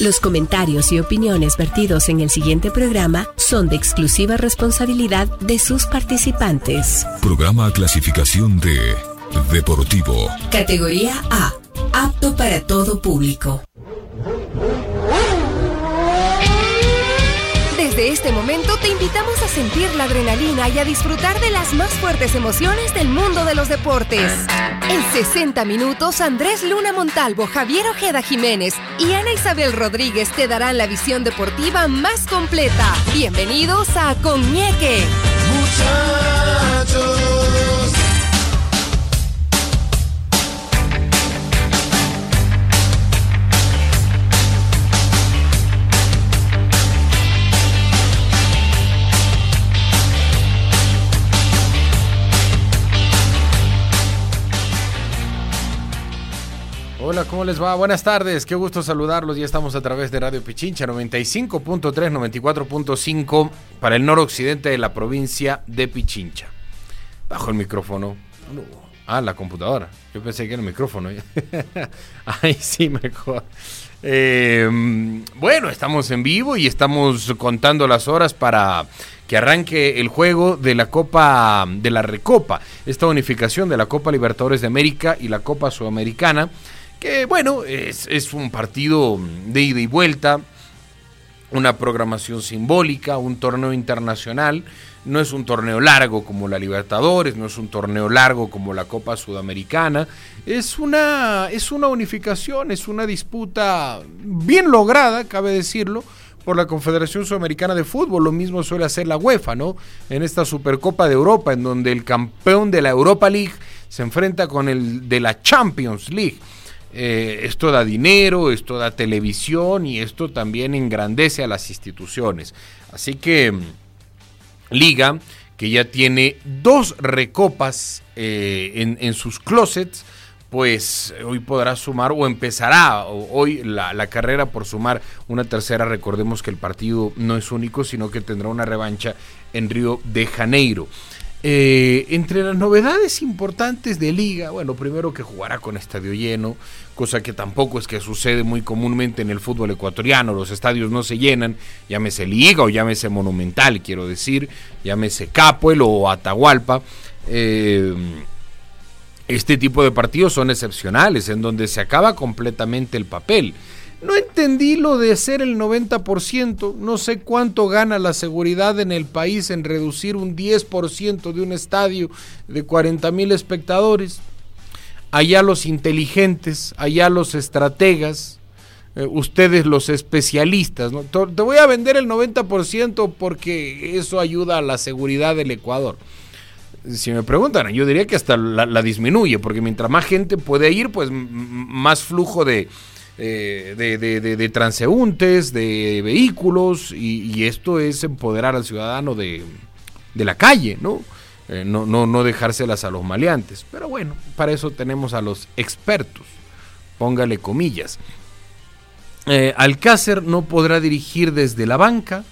Los comentarios y opiniones vertidos en el siguiente programa son de exclusiva responsabilidad de sus participantes. Programa clasificación de Deportivo. Categoría A. Apto para todo público. Este momento te invitamos a sentir la adrenalina y a disfrutar de las más fuertes emociones del mundo de los deportes. En 60 minutos, Andrés Luna Montalvo, Javier Ojeda Jiménez y Ana Isabel Rodríguez te darán la visión deportiva más completa. Bienvenidos a Coñeque. Muchachos. Hola, ¿cómo les va? Buenas tardes, qué gusto saludarlos. Ya estamos a través de Radio Pichincha 95.3, 94.5 para el noroccidente de la provincia de Pichincha. Bajo el micrófono. Ah, la computadora. Yo pensé que era el micrófono. Ay, sí, mejor. Eh, bueno, estamos en vivo y estamos contando las horas para que arranque el juego de la Copa, de la Recopa, esta unificación de la Copa Libertadores de América y la Copa Sudamericana que bueno, es, es un partido de ida y vuelta, una programación simbólica, un torneo internacional. No es un torneo largo como la Libertadores, no es un torneo largo como la Copa Sudamericana. Es una, es una unificación, es una disputa bien lograda, cabe decirlo, por la Confederación Sudamericana de Fútbol. Lo mismo suele hacer la UEFA, ¿no? En esta Supercopa de Europa, en donde el campeón de la Europa League se enfrenta con el de la Champions League. Eh, esto da dinero, esto da televisión y esto también engrandece a las instituciones. Así que mm, Liga, que ya tiene dos recopas eh, en, sus closets, pues hoy podrá sumar o empezará hoy la, la, carrera por sumar una tercera. Recordemos que el partido no es único, sino que tendrá una revancha en Río de Janeiro. Eh, entre las novedades importantes de liga, bueno, primero que jugará con estadio lleno, cosa que tampoco es que sucede muy comúnmente en el fútbol ecuatoriano, los estadios no se llenan, llámese liga o llámese monumental, quiero decir, llámese Capuel o Atahualpa. Eh, este tipo de partidos son excepcionales, en donde se acaba completamente el papel. No entendí lo de ser el 90%, no sé cuánto gana la seguridad en el país en reducir un 10% de un estadio de 40 mil espectadores. Allá los inteligentes, allá los estrategas, eh, ustedes los especialistas. ¿no? Te voy a vender el 90% porque eso ayuda a la seguridad del Ecuador. Si me preguntan, yo diría que hasta la disminuye, porque mientras más gente puede ir, pues más flujo de, eh, de, transeúntes, de vehículos, y, esto es empoderar al ciudadano de, la calle, ¿no? Eh, ¿no? no, no, dejárselas a los maleantes. Pero bueno, para eso tenemos a los expertos, póngale comillas. Eh, Alcácer no podrá dirigir desde la banca,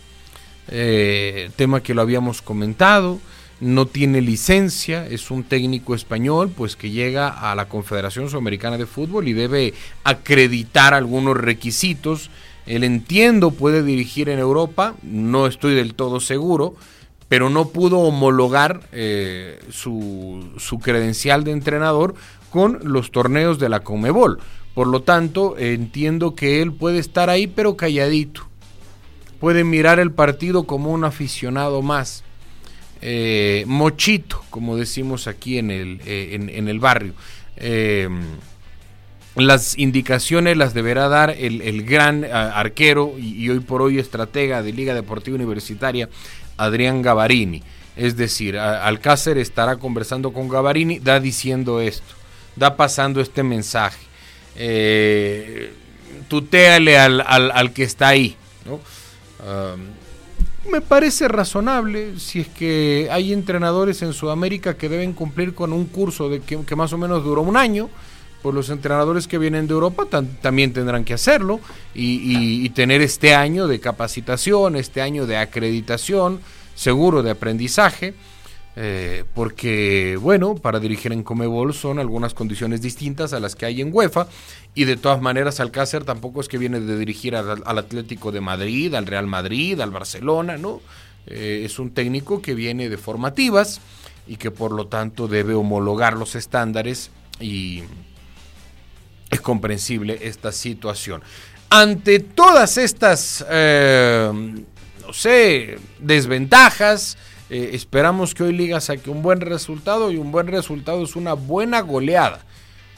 tema que lo habíamos comentado no tiene licencia, es un técnico español, pues que llega a la Confederación Sudamericana de Fútbol y debe acreditar algunos requisitos. Él entiendo puede dirigir en Europa, no estoy del todo seguro, pero no pudo homologar eh, su, su credencial de entrenador con los torneos de la Comebol. Por lo tanto, entiendo que él puede estar ahí, pero calladito. Puede mirar el partido como un aficionado más eh, mochito, como decimos aquí en el, eh, en, el barrio. Eh, las indicaciones las deberá dar el, gran arquero y, hoy por hoy estratega de Liga Deportiva Universitaria, Adrián Gavarini. Es decir, Alcácer estará conversando con Gavarini, da diciendo esto, da pasando este mensaje. tuteale al, al, que está ahí. ¿no? Me parece razonable si es que hay entrenadores en Sudamérica que deben cumplir con un curso de que, más o menos duró un año, pues los entrenadores que vienen de Europa también tendrán que hacerlo y, tener este año de capacitación, este año de acreditación, seguro de aprendizaje, eh, porque, bueno, para dirigir en Comebol son algunas condiciones distintas a las que hay en UEFA, y de todas maneras Alcácer tampoco es que viene de dirigir al, Atlético de Madrid, al Real Madrid, al Barcelona, ¿no? Eh, es un técnico que viene de formativas y que por lo tanto debe homologar los estándares y es comprensible esta situación. Ante todas estas, eh, no sé, desventajas, eh, esperamos que hoy Liga saque un buen resultado y un buen resultado es una buena goleada.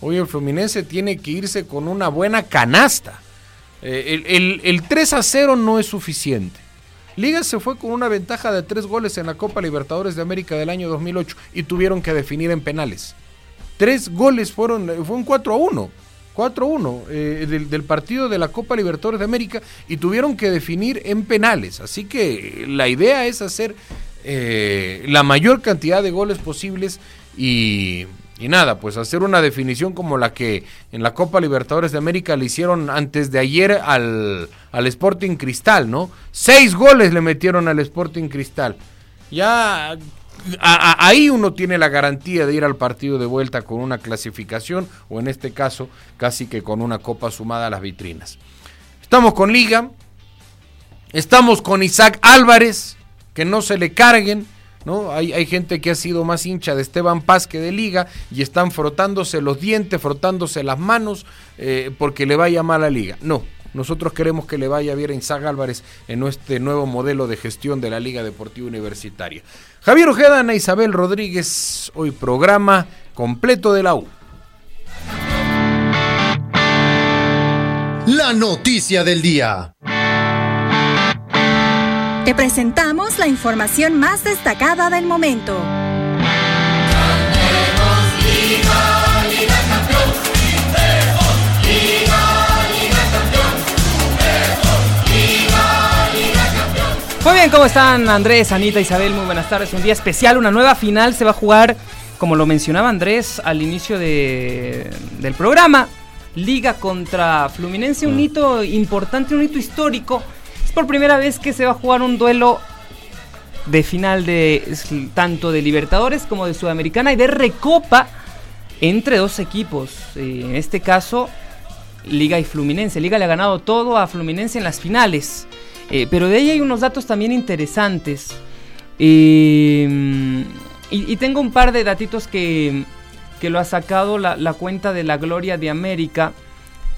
Hoy el Fluminense tiene que irse con una buena canasta. Eh, el, el 3 a 0 no es suficiente. Liga se fue con una ventaja de tres goles en la Copa Libertadores de América del año 2008 y tuvieron que definir en penales. Tres goles fueron, fue un 4 a 1. 4-1 eh, del, partido de la Copa Libertadores de América y tuvieron que definir en penales. Así que la idea es hacer eh, la mayor cantidad de goles posibles y, y, nada, pues hacer una definición como la que en la Copa Libertadores de América le hicieron antes de ayer al, al Sporting Cristal, ¿no? Seis goles le metieron al Sporting Cristal. Ya ahí uno tiene la garantía de ir al partido de vuelta con una clasificación o en este caso casi que con una copa sumada a las vitrinas. Estamos con Liga, estamos con Isaac Álvarez, que no se le carguen, ¿no? Hay, hay, gente que ha sido más hincha de Esteban Paz que de Liga y están frotándose los dientes, frotándose las manos eh, porque le vaya mal a Liga. No, nosotros queremos que le vaya bien a Álvarez en este nuevo modelo de gestión de la Liga Deportiva Universitaria. Javier Ojeda, Ana Isabel Rodríguez, hoy programa completo de la U. La noticia del día. Te presentamos la información más destacada del momento. Muy bien, ¿cómo están Andrés, Anita, Isabel? Muy buenas tardes. Un día especial, una nueva final se va a jugar, como lo mencionaba Andrés al inicio de, del programa, Liga contra Fluminense, un mm. hito importante, un hito histórico por primera vez que se va a jugar un duelo de final de tanto de Libertadores como de Sudamericana y de Recopa entre dos equipos. Eh, en este caso, Liga y Fluminense. Liga le ha ganado todo a Fluminense en las finales. Eh, pero de ahí hay unos datos también interesantes. Eh, y, tengo un par de datitos que, que lo ha sacado la, la cuenta de la Gloria de América.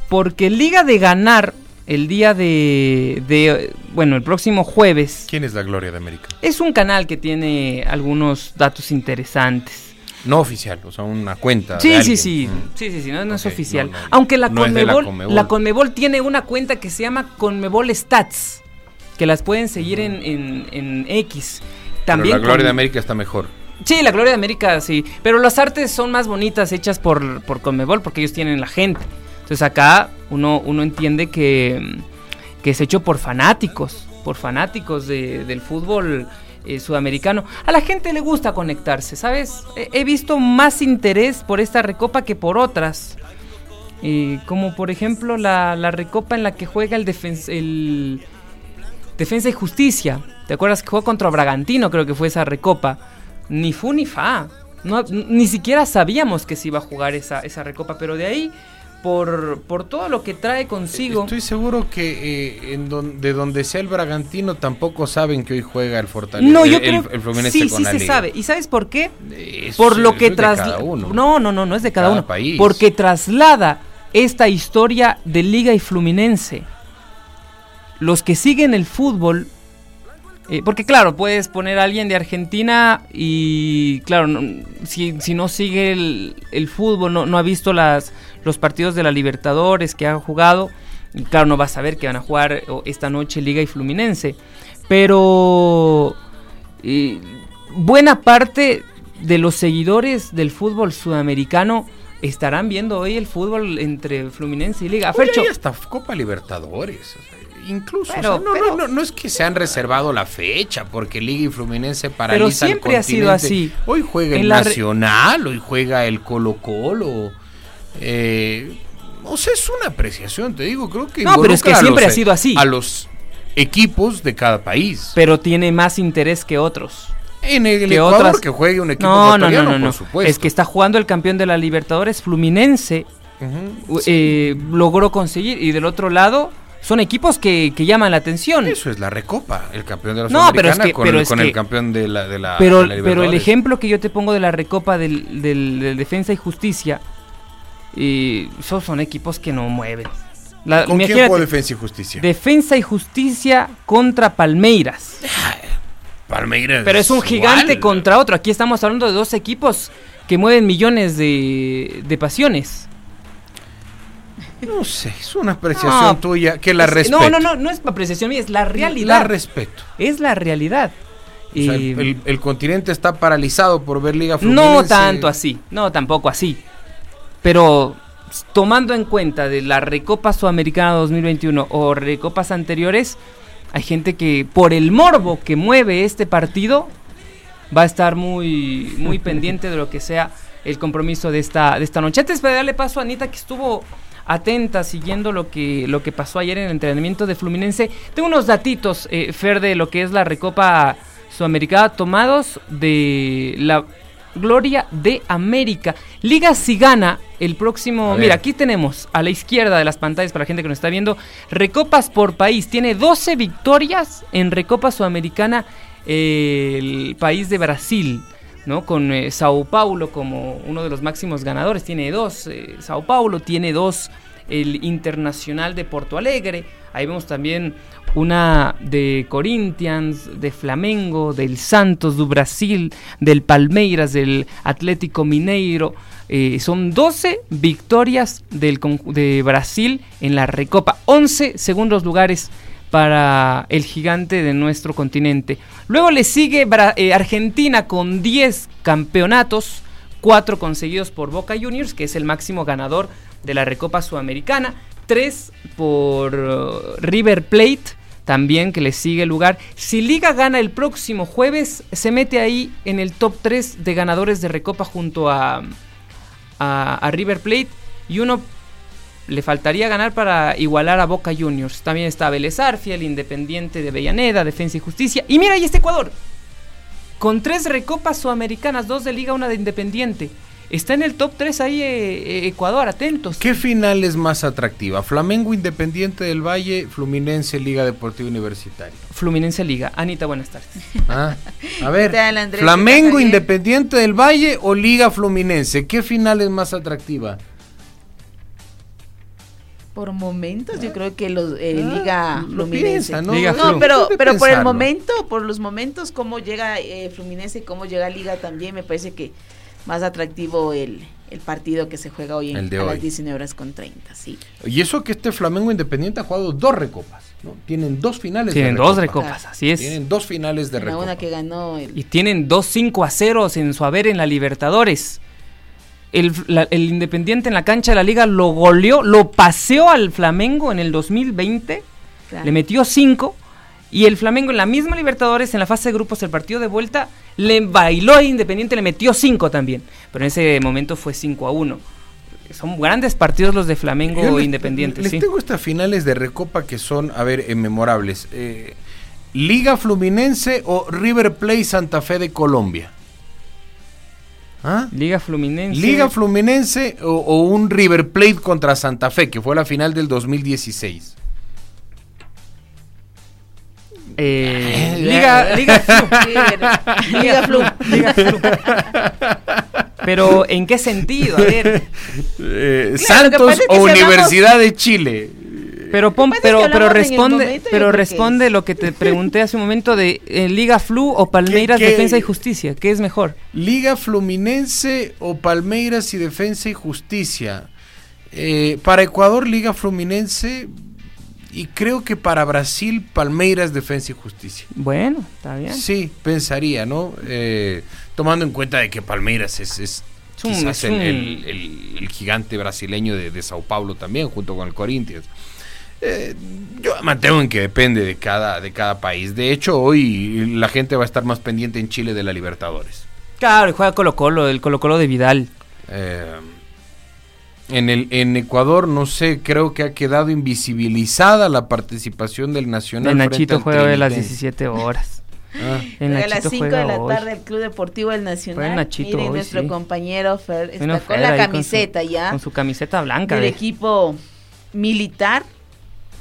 Porque Liga de ganar el día de, bueno, el próximo jueves. ¿Quién es la Gloria de América? Es un canal que tiene algunos datos interesantes. No oficial, o sea, una cuenta. Sí, sí, sí, mm. sí, sí, sí, no, es oficial. Aunque la, Conmebol, la, Conmebol, tiene una cuenta que se llama Conmebol Stats, que las pueden seguir en, en, X. También Pero la Gloria de América está mejor. Sí, la Gloria de América sí, pero las artes son más bonitas hechas por, por Conmebol porque ellos tienen la gente. Entonces acá uno, uno entiende que, que es hecho por fanáticos, por fanáticos del fútbol eh, sudamericano. A la gente le gusta conectarse, ¿sabes? He, visto más interés por esta recopa que por otras. Como por ejemplo la, la, recopa en la que juega el, el Defensa y Justicia. ¿Te acuerdas que jugó contra Bragantino? Creo que fue esa recopa. Ni fu ni fa. Ni siquiera sabíamos que se iba a jugar esa, esa recopa, pero de ahí por, por todo lo que trae consigo. Estoy seguro que eh, en de donde sea el Bragantino tampoco saben que hoy juega el Fortaleza. No, yo creo el, Fluminense sí, sí se sabe. ¿Y sabes por qué? por lo que traslada. No, no, no, no es de cada, uno. País. Porque traslada esta historia de Liga y Fluminense. Los que siguen el fútbol eh, porque claro, puedes poner a alguien de Argentina y claro, si, si, no sigue el, fútbol, no, no, ha visto las, los partidos de la Libertadores que ha jugado, claro, no va a saber que van a jugar esta noche Liga y Fluminense. Pero eh, buena parte de los seguidores del fútbol sudamericano estarán viendo hoy el fútbol entre Fluminense y Liga. Fercho, hasta Copa Libertadores. Incluso, no, no, no, no, es que se han reservado la fecha, porque Liga y Fluminense paralizan Pero siempre ha sido así. Hoy juega el Nacional, hoy juega el Colo Colo. Eh, o sea, es una apreciación, te digo, creo que... No, pero es que siempre ha sido así. A los equipos de cada país. Pero tiene más interés que otros. En el que Ecuador que juegue un equipo no, no, no, no, por Es que está jugando el campeón de la Libertadores, Fluminense, eh, logró conseguir. Y del otro lado, son equipos que, llaman la atención. Eso es la Recopa, el campeón de la no, pero es que, con, el, con el campeón de la, de la pero, pero el ejemplo que yo te pongo de la Recopa del, del, Defensa y Justicia, y esos son equipos que no mueven. ¿Con quién fue Defensa y Justicia? Defensa y Justicia contra Palmeiras. Palmeiras. Pero es un gigante contra otro. Aquí estamos hablando de dos equipos que mueven millones de, de pasiones. No sé, es una apreciación tuya que la respeto. No, no, no, no es apreciación mía, es la realidad. La respeto. Es la realidad. el, continente está paralizado por ver Liga Fluminense. No tanto así, no tampoco así. Pero tomando en cuenta de la Recopa Sudamericana 2021 o recopas anteriores, hay gente que por el morbo que mueve este partido va a estar muy muy pendiente de lo que sea el compromiso de esta de esta noche. Antes de darle paso a Anita que estuvo atenta siguiendo lo que, lo que pasó ayer en el entrenamiento de Fluminense. Tengo unos datitos, eh, Fer, de lo que es la Recopa Sudamericana tomados de la Gloria de América. Liga si gana el próximo. Mira, aquí tenemos a la izquierda de las pantallas para la gente que nos está viendo. Recopas por país. Tiene 12 victorias en Recopa Sudamericana el país de Brasil. ¿No? Con eh, Sao Paulo como uno de los máximos ganadores, tiene dos, eh, Sao Paulo tiene dos, el Internacional de Porto Alegre, ahí vemos también una de Corinthians, de Flamengo, del Santos do Brasil, del Palmeiras, del Atlético Mineiro. Eh, son 12 victorias del, de Brasil en la Recopa, 11 segundos lugares para el gigante de nuestro continente. Luego le sigue eh, Argentina con 10 campeonatos, 4 conseguidos por Boca Juniors, que es el máximo ganador de la Recopa Sudamericana, 3 por uh, River Plate, también que le sigue el lugar. Si Liga gana el próximo jueves, se mete ahí en el top 3 de ganadores de Recopa junto a, a River Plate. Y uno le faltaría ganar para igualar a Boca Juniors. También está Vélez Arfia, el Independiente de Bellaneda, Defensa y Justicia. Y mira, ahí está Ecuador. Con tres recopas sudamericanas, dos de Liga, una de Independiente. Está en el top 3 ahí eh, eh, Ecuador, atentos. ¿Qué final es más atractiva? Flamengo Independiente del Valle, Fluminense Liga Deportiva Universitaria. Fluminense Liga. Anita, buenas tardes. Ah, a ver, Flamengo Independiente del Valle o Liga Fluminense, ¿qué final es más atractiva? Por momentos yo creo que los eh, ah, Liga Fluminense. no, no pero pero por el momento por los momentos cómo llega eh, Fluminense cómo llega Liga también me parece que más atractivo el, el partido que se juega hoy en, a las 19 horas con 30 sí. Y eso que este Flamengo Independiente ha jugado dos recopas ¿no? tienen dos finales tienen dos recopas así es. Tienen dos finales de recopa una que ganó y tienen dos 5 a 0 en su haber en la Libertadores el, Independiente en la cancha de la liga lo goleó, lo paseó al Flamengo en el 2020, le metió 5 y el Flamengo en la misma Libertadores, en la fase de grupos, el partido de vuelta, le bailó a Independiente, le metió 5 también, pero en ese momento fue 5 a 1. Son grandes partidos los de Flamengo e Independiente. Les, tengo estas finales de Recopa que son, a ver, memorables. Eh, Liga Fluminense o River Plate Santa Fe de Colombia. ¿Ah? Liga Fluminense. Liga Fluminense o, un River Plate contra Santa Fe, que fue la final del 2016. Eh, Liga, Liga Flu. Liga Flu. Liga Flu. Pero ¿en qué sentido? A ver. Eh, Santos o Universidad de Chile. Pero pero pero responde, pero responde lo que te pregunté hace un momento de eh, Liga Flu o Palmeiras Defensa y Justicia, ¿qué es mejor? Liga Fluminense o Palmeiras y Defensa y Justicia. Eh, para Ecuador Liga Fluminense y creo que para Brasil Palmeiras Defensa y Justicia. Bueno, está bien. Sí, pensaría, ¿no? Eh, tomando en cuenta de que Palmeiras es, es quizás el, gigante brasileño de, de Sao Paulo también, junto con el Corinthians. Eh, yo mantengo en que depende de cada, de cada país. De hecho, hoy la gente va a estar más pendiente en Chile de la Libertadores. Claro, juega Colo Colo, el Colo Colo de Vidal. Eh, en, el, en Ecuador, no sé, creo que ha quedado invisibilizada la participación del Nacional. El Nachito juega de las 17 horas. Ah. a las 5 de la tarde el Club Deportivo del Nacional. Nachito Miren, nuestro compañero Fer está con la camiseta ya. Con su camiseta blanca. Del equipo militar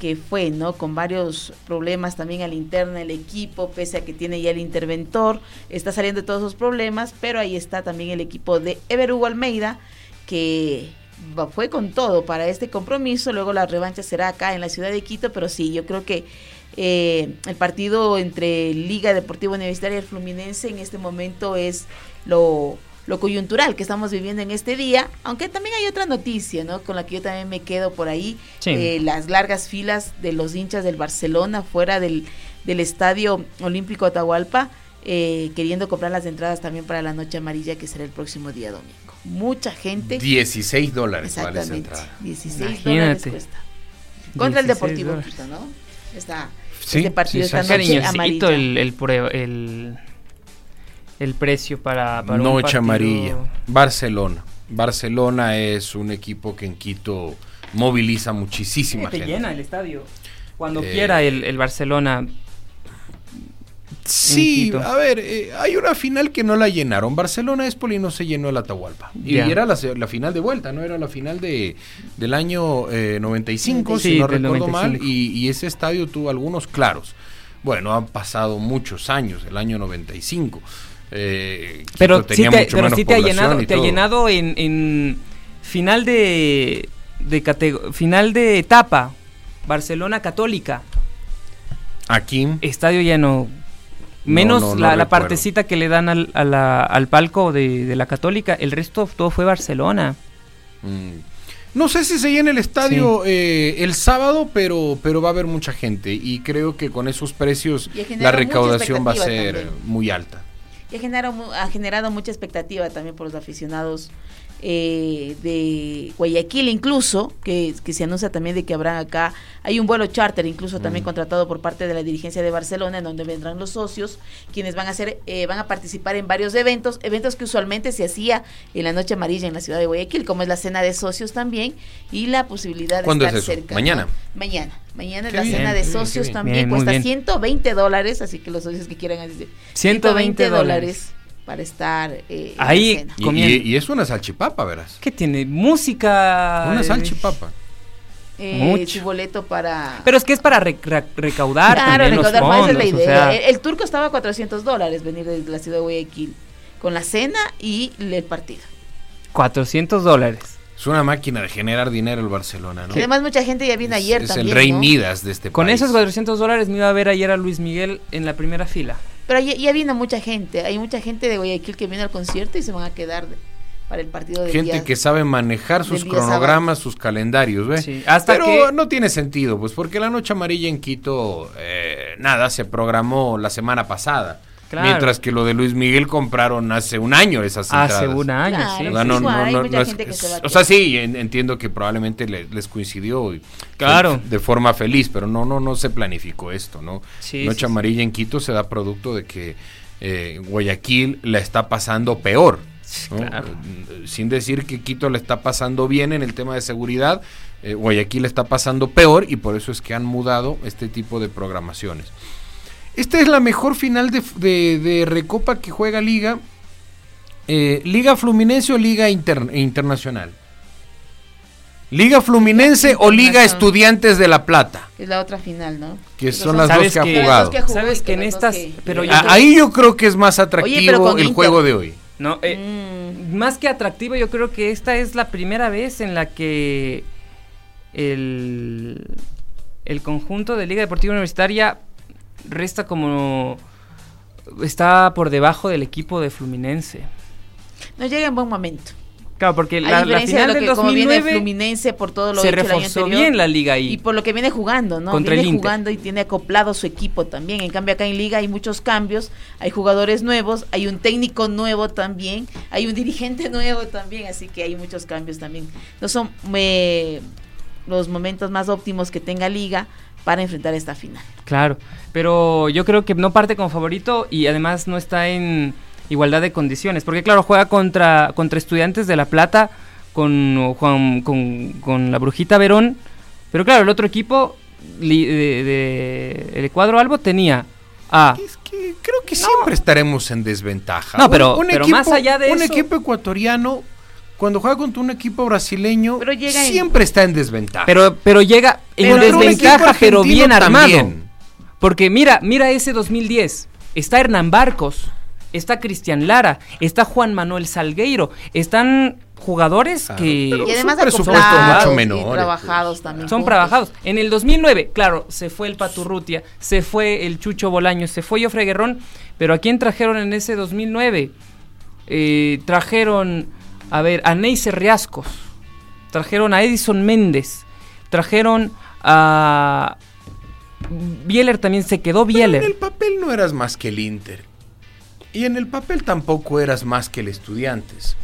que fue, ¿no? Con varios problemas también al interno del equipo, pese a que tiene ya el interventor, está saliendo de todos esos problemas, pero ahí está también el equipo de Ever Hugo Almeida, que fue con todo para este compromiso, luego la revancha será acá en la ciudad de Quito, pero sí, yo creo que eh, el partido entre Liga Deportiva Universitaria y el Fluminense en este momento es lo lo coyuntural que estamos viviendo en este día, aunque también hay otra noticia, ¿no? Con la que yo también me quedo por ahí, eh, las largas filas de los hinchas del Barcelona fuera del, del Estadio Olímpico Atahualpa, eh, queriendo comprar las entradas también para la Noche Amarilla que será el próximo día domingo. Mucha gente. 16 dólares vale esa entrada. 16 dólares cuesta. Contra el Deportivo ¿no? Está, sí, este partido esta noche amarilla. el, el, el el precio para, para Noche amarilla. Barcelona. Barcelona es un equipo que en Quito moviliza muchísima gente. llena el estadio. Cuando eh, quiera el, el, Barcelona. Sí, a ver, eh, hay una final que no la llenaron. Barcelona Espoli no se llenó el Atahualpa. Y era la, la, final de vuelta, ¿no? Era la final de, del año 95, eh, si no recuerdo mal. Y, y, ese estadio tuvo algunos claros. Bueno, han pasado muchos años, el año 95. Eh, pero sí te, pero sí te ha llenado, te ha llenado en, en final de, de final de etapa, Barcelona Católica. Aquí. Estadio lleno. Menos la, partecita que le dan al, al palco de, la Católica, el resto todo fue Barcelona. Mm. No sé si se llena el estadio eh, el sábado, pero, pero va a haber mucha gente y creo que con esos precios la recaudación va a ser muy alta y ha generado, ha generado mucha expectativa también por los aficionados eh, de Guayaquil incluso, que, que, se anuncia también de que habrá acá, hay un vuelo charter incluso también contratado por parte de la dirigencia de Barcelona, en donde vendrán los socios, quienes van a hacer, eh, van a participar en varios eventos, eventos que usualmente se hacía en la noche amarilla en la ciudad de Guayaquil, como es la cena de socios también, y la posibilidad de estar cerca. Mañana. Mañana. Mañana es la cena de socios también, cuesta 120 dólares, así que los socios que quieran 120 dólares para estar eh, ahí y, y, es una salchipapa, verás. ¿Qué tiene? Música. Una salchipapa. Eh, su boleto para... Pero es que es para recaudar. Claro, recaudar, esa es la idea. el, turco estaba a 400 dólares venir de la ciudad de Guayaquil con la cena y el partido. 400 dólares. Es una máquina de generar dinero el Barcelona, ¿no? además mucha gente ya viene ayer es también. el rey Midas de este Con esos 400 dólares me iba a ver ayer a Luis Miguel en la primera fila. Pero ya, ya viene mucha gente, hay mucha gente de Guayaquil que viene al concierto y se van a quedar para el partido de Gente que sabe manejar sus cronogramas, sus calendarios, ¿ves? hasta Pero no tiene sentido, pues porque la Noche Amarilla en Quito, eh, nada, se programó la semana pasada. Mientras que lo de Luis Miguel compraron hace un año esas entradas. Hace un año, sí. O sea, sí, entiendo que probablemente les, coincidió claro. de, forma feliz, pero no, no, no se planificó esto, ¿no? Noche Amarilla en Quito se da producto de que eh, Guayaquil la está pasando peor. Sin decir que Quito le está pasando bien en el tema de seguridad, eh, Guayaquil está pasando peor y por eso es que han mudado este tipo de programaciones. Esta es la mejor final de, Recopa que juega Liga. Eh, Liga Fluminense o Liga Internacional. Liga Fluminense o Liga Estudiantes de La Plata. Es la otra final, ¿no? Que son las dos que, ha jugado. Sabes que en estas, pero ahí yo creo que es más atractivo el juego de hoy. No, eh, mm. más que atractivo, yo creo que esta es la primera vez en la que el, el conjunto de Liga Deportiva Universitaria resta como está por debajo del equipo de Fluminense. No llega en buen momento. Claro, porque la, la final de lo que, Fluminense por todo lo se reforzó bien la liga ahí. Y por lo que viene jugando, ¿no? Contra viene jugando y tiene acoplado su equipo también. En cambio acá en liga hay muchos cambios, hay jugadores nuevos, hay un técnico nuevo también, hay un dirigente nuevo también, así que hay muchos cambios también. No son eh, los momentos más óptimos que tenga liga para enfrentar esta final. Claro, pero yo creo que no parte como favorito y además no está en igualdad de condiciones, porque claro, juega contra, contra estudiantes de La Plata, con, con, con, la Brujita Verón, pero claro, el otro equipo de, el cuadro Albo tenía a creo que siempre estaremos en desventaja. No, pero, más allá de un equipo ecuatoriano cuando juega contra un equipo brasileño, siempre está en desventaja. Pero, pero llega en desventaja, pero bien armado. Porque mira, mira ese 2010. Está Hernán Barcos, está Cristian Lara, está Juan Manuel Salgueiro, están jugadores que y además presupuesto mucho menor trabajados también son trabajados en el 2009 claro se fue el Paturrutia se fue el Chucho Bolaño se fue Jofre Guerrón pero a quién trajeron en ese 2009 eh, trajeron a ver a Neisser Riascos. Trajeron a Edison Méndez. Trajeron a Bieler también se quedó Bieler en el papel no eras más que el Inter. Y en el papel tampoco eras más que el Estudiantes.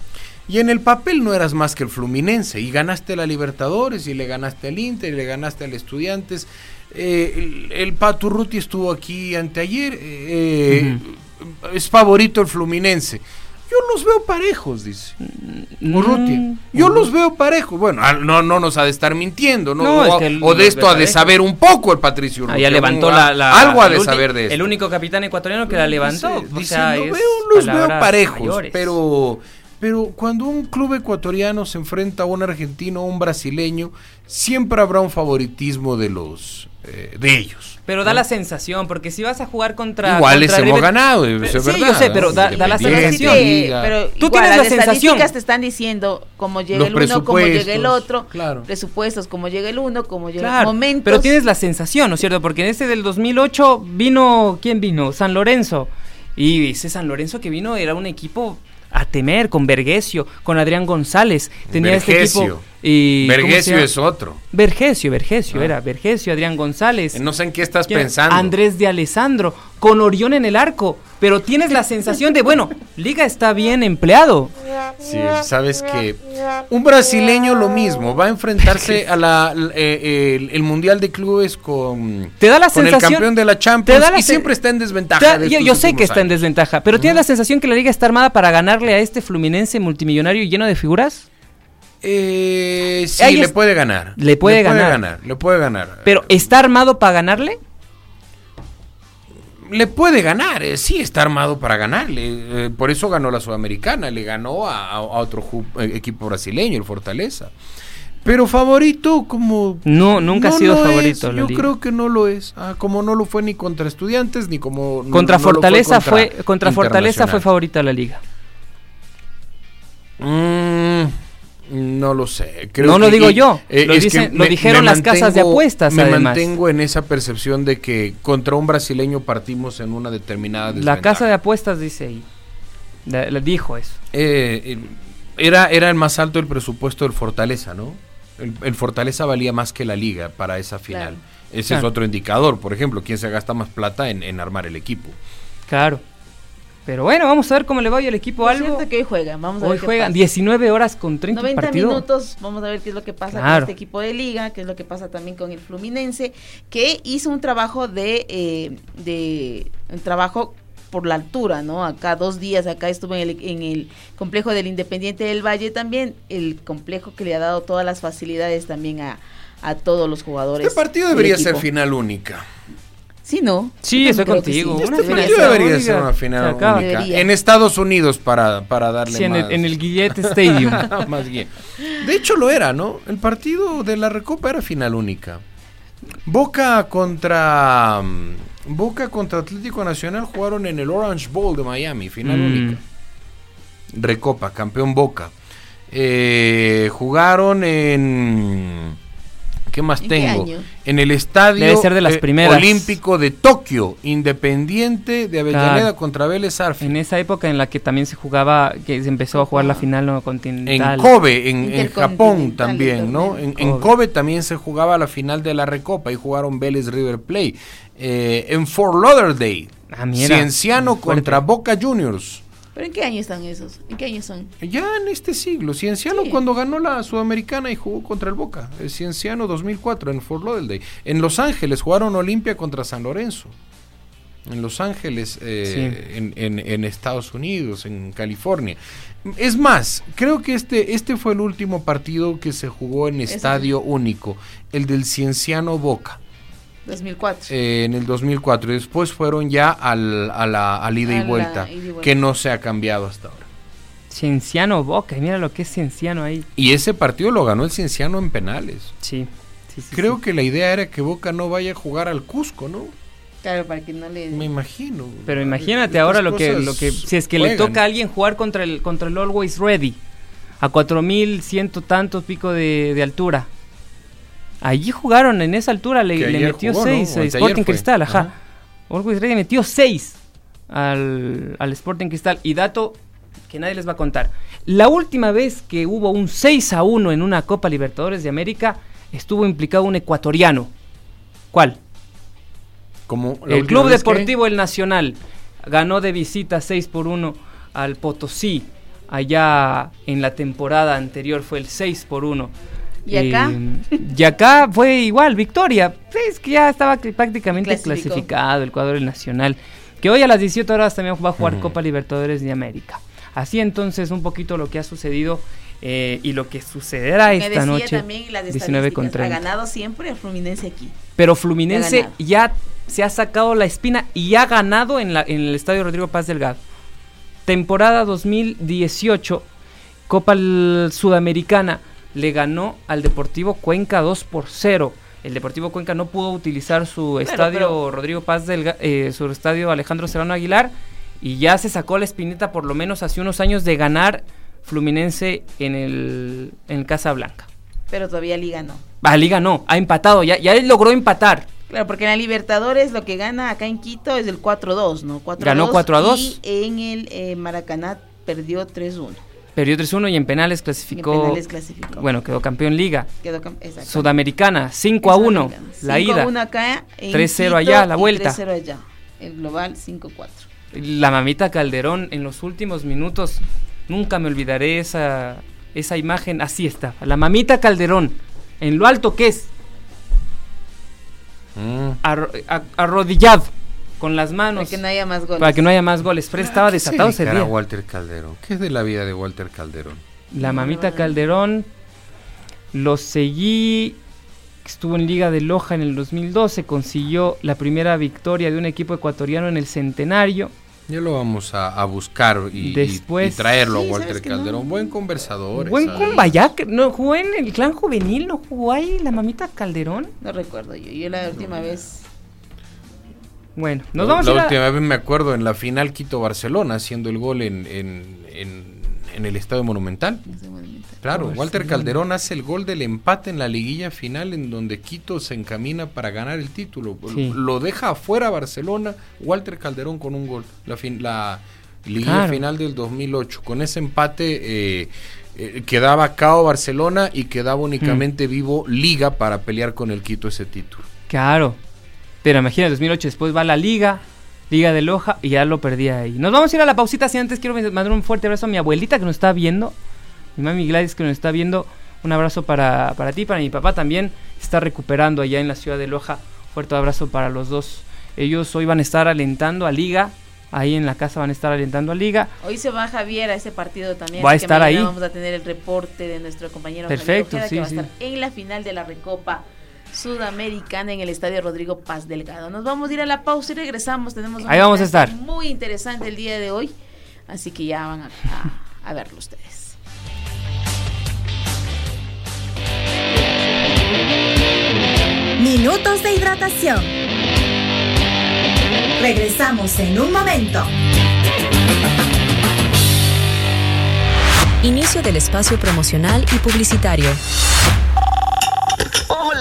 Y en el papel no eras más que el Fluminense. Y ganaste la Libertadores y le ganaste al Inter y le ganaste al Estudiantes. Eh, el, Paturruti estuvo aquí anteayer. Eh, Es favorito el Fluminense. Yo los veo parejos, dice mm, Urrutia. Yo los veo parejos. Bueno, no, no nos ha de estar mintiendo, ¿no? o, de esto ha de saber un poco el Patricio Urrutia. levantó la, Algo ha de saber de eso. El único capitán ecuatoriano que la levantó. los veo parejos, pero pero cuando un club ecuatoriano se enfrenta a un argentino o un brasileño, siempre habrá un favoritismo de los eh, de ellos. Pero da la sensación, porque si vas a jugar contra. Igual les hemos ganado, es sí, yo sé, pero da, la sensación. pero Tú tienes las la sensación. te están diciendo cómo llega el uno, cómo llega el otro. Claro. Presupuestos, cómo llega el uno, cómo llega claro, el momento. Pero tienes la sensación, ¿no es cierto? Porque en ese del 2008 vino. ¿Quién vino? San Lorenzo. Y ese San Lorenzo que vino era un equipo a temer con Vergesio, con Adrián González. Tenía este equipo. Y, Vergesio es otro. Vergesio, Vergesio, ah. era Vergesio, Adrián González. No sé en qué estás pensando. Andrés de Alessandro, con Orión en el arco. Pero tienes la sensación de, bueno, Liga está bien empleado. Sí, sabes que un brasileño lo mismo, va a enfrentarse a la eh, el, Mundial de Clubes con, ¿Te da la con el campeón de la Champions y siempre está en desventaja. yo, sé que está en desventaja, pero ¿tienes la sensación que la Liga está armada para ganarle a este Fluminense multimillonario lleno de figuras? Eh, sí, le puede ganar. Le puede, ganar. Le puede ganar. Pero ¿está armado para ganarle? Le puede ganar, eh, sí está armado para ganarle. Eh, por eso ganó la Sudamericana, le ganó a, otro eh, equipo brasileño, el Fortaleza. Pero favorito, como. No, nunca ha sido favorito. Yo creo que no lo es. Ah, como no lo fue ni contra Estudiantes, ni como. Contra Fortaleza fue, contra Fortaleza fue favorita la liga. Mmm no lo sé. no lo digo yo. Eh, lo, dijeron las casas de apuestas. Me mantengo en esa percepción de que contra un brasileño partimos en una determinada. La casa de apuestas dice ahí. Le, dijo eso. Eh, era, era el más alto el presupuesto del Fortaleza, ¿no? El, Fortaleza valía más que la liga para esa final. Ese es otro indicador. Por ejemplo, quién se gasta más plata en, en armar el equipo. Claro. Pero bueno, vamos a ver cómo le va hoy al equipo algo. que hoy juegan, vamos a hoy juegan 19 horas con 30 90 minutos, vamos a ver qué es lo que pasa con este equipo de liga, qué es lo que pasa también con el Fluminense, que hizo un trabajo de, eh, de un trabajo por la altura, ¿no? Acá dos días, acá estuve en el, en el complejo del Independiente del Valle también, el complejo que le ha dado todas las facilidades también a, a todos los jugadores. Este partido debería ser final única. Sí, ¿no? Sí, estoy contigo. Este debería ser una final única. En Estados Unidos para, para darle sí, más. En el, Guillet Stadium. más bien. De hecho lo era, ¿no? El partido de la Recopa era final única. Boca contra mm, Boca contra Atlético Nacional jugaron en el Orange Bowl de Miami, final mm. única. Recopa, campeón Boca. Eh, jugaron en ¿Qué más tengo? en el estadio eh, olímpico de Tokio, Independiente de Avellaneda contra Vélez Arfi. En esa época en la que también se jugaba, que se empezó a jugar la final no continental. En Kobe, en, Japón también, ¿no? En, Kobe. también se jugaba la final de la Recopa y jugaron Vélez River Plate. Eh, en Fort Lauderdale, ah, Cienciano contra Boca Juniors. ¿Pero en qué año están esos? ¿En qué año son? Ya en este siglo. Cienciano cuando ganó la Sudamericana y jugó contra el Boca. El Cienciano 2004 en Fort Lauderdale. En Los Ángeles jugaron Olimpia contra San Lorenzo. En Los Ángeles, eh, en, Estados Unidos, en California. Es más, creo que este, este fue el último partido que se jugó en estadio único, el del Cienciano Boca. 2004. Eh, en el 2004. Y después fueron ya al, a la ida, y vuelta, que no se ha cambiado hasta ahora. Cienciano Boca, mira lo que es Cienciano ahí. Y ese partido lo ganó el Cienciano en penales. Sí. Creo que la idea era que Boca no vaya a jugar al Cusco, ¿no? Claro, para que no le. Me imagino. Pero imagínate ahora lo que, lo que. Si es que le toca a alguien jugar contra el, contra el Always Ready, a 4100 tantos pico de, de altura. Allí jugaron en esa altura, le, metió 6 Sporting Cristal, ajá. Metió 6 al, al Sporting Cristal. Y dato que nadie les va a contar. La última vez que hubo un 6 a 1 en una Copa Libertadores de América estuvo implicado un ecuatoriano. ¿Cuál? Como el Club Deportivo El Nacional ganó de visita 6 por 1 al Potosí. Allá en la temporada anterior fue el 6 por 1. ¿Y acá? Eh, y acá fue igual, victoria. Es que ya estaba prácticamente clasificado el cuadro del Nacional. Que hoy a las 17 horas también va a jugar Copa Libertadores de América. Así entonces un poquito lo que ha sucedido eh, y lo que sucederá esta noche. También las 19 contra Ha ganado siempre el Fluminense aquí. Pero Fluminense ya se ha sacado la espina y ha ganado en, la, en el Estadio Rodrigo Paz Delgado. Temporada 2018, Copa Sudamericana, le ganó al Deportivo Cuenca 2 por 0. El Deportivo Cuenca no pudo utilizar su estadio Rodrigo Paz Delgado, eh, su estadio Alejandro Serrano Aguilar y ya se sacó la espinita por lo menos hace unos años de ganar Fluminense en el, en Casa Blanca. Pero todavía Liga no. Ah, Liga no, ha empatado, ya, ya logró empatar. Claro, porque en la Libertadores lo que gana acá en Quito es el 4-2, ¿no? 4 Ganó 4 2. Y en el eh, Maracaná perdió 3-1. Perdió 3-1 y en penales clasificó. En penales clasificó. Bueno, quedó campeón liga. Quedó Sudamericana, 5 1. La ida. 1 acá. 3-0 allá, la vuelta. 3-0 allá. El global 5-4 la mamita Calderón en los últimos minutos, nunca me olvidaré esa, esa imagen, así está, la mamita Calderón, en lo alto que es, mm. arrodillado, con las manos. Para que no haya más goles. Para que no haya más goles. Fred estaba desatado ese día. Walter Calderón? ¿Qué es de la vida de Walter Calderón? La mamita Calderón, lo seguí estuvo en Liga de Loja en el 2012, consiguió la primera victoria de un equipo ecuatoriano en el centenario. Ya lo vamos a, buscar y, Después, traerlo a Walter Calderón. Buen conversador. Buen con Vallac. No, jugó en el clan juvenil, no jugó ahí la mamita Calderón. No recuerdo yo. Yo la última vez. Bueno, nos vamos la a La última vez me acuerdo en la final Quito-Barcelona, haciendo el gol en, en el Estadio Monumental. Claro, Walter Calderón hace el gol del empate en la liguilla final en donde Quito se encamina para ganar el título. Lo deja afuera Barcelona, Walter Calderón con un gol. La, fin, la liguilla final del 2008. Con ese empate eh, eh, quedaba cao Barcelona y quedaba únicamente mm. vivo Liga para pelear con el Quito ese título. Claro. Pero imagina, 2008 después va la Liga, Liga de Loja y ya lo perdí ahí. Nos vamos a ir a la pausita. Si antes quiero mandar un fuerte abrazo a mi abuelita que nos está viendo. Mi mami Gladys que nos está viendo. Un abrazo para, para ti, para mi papá también. Está recuperando allá en la ciudad de Loja. Fuerte abrazo para los dos. Ellos hoy van a estar alentando a Liga. Ahí en la casa van a estar alentando a Liga. Hoy se va Javier a ese partido también. Va a estar ahí. Vamos a tener el reporte de nuestro compañero Perfecto, Javier que va a estar en la final de la Recopa Sudamericana en el Estadio Rodrigo Paz Delgado. Nos vamos a ir a la pausa y regresamos. Tenemos Ahí vamos a estar. muy interesante el día de hoy, así que ya van a, verlo ustedes. Minutos de hidratación. Regresamos en un momento. Inicio del espacio promocional y publicitario.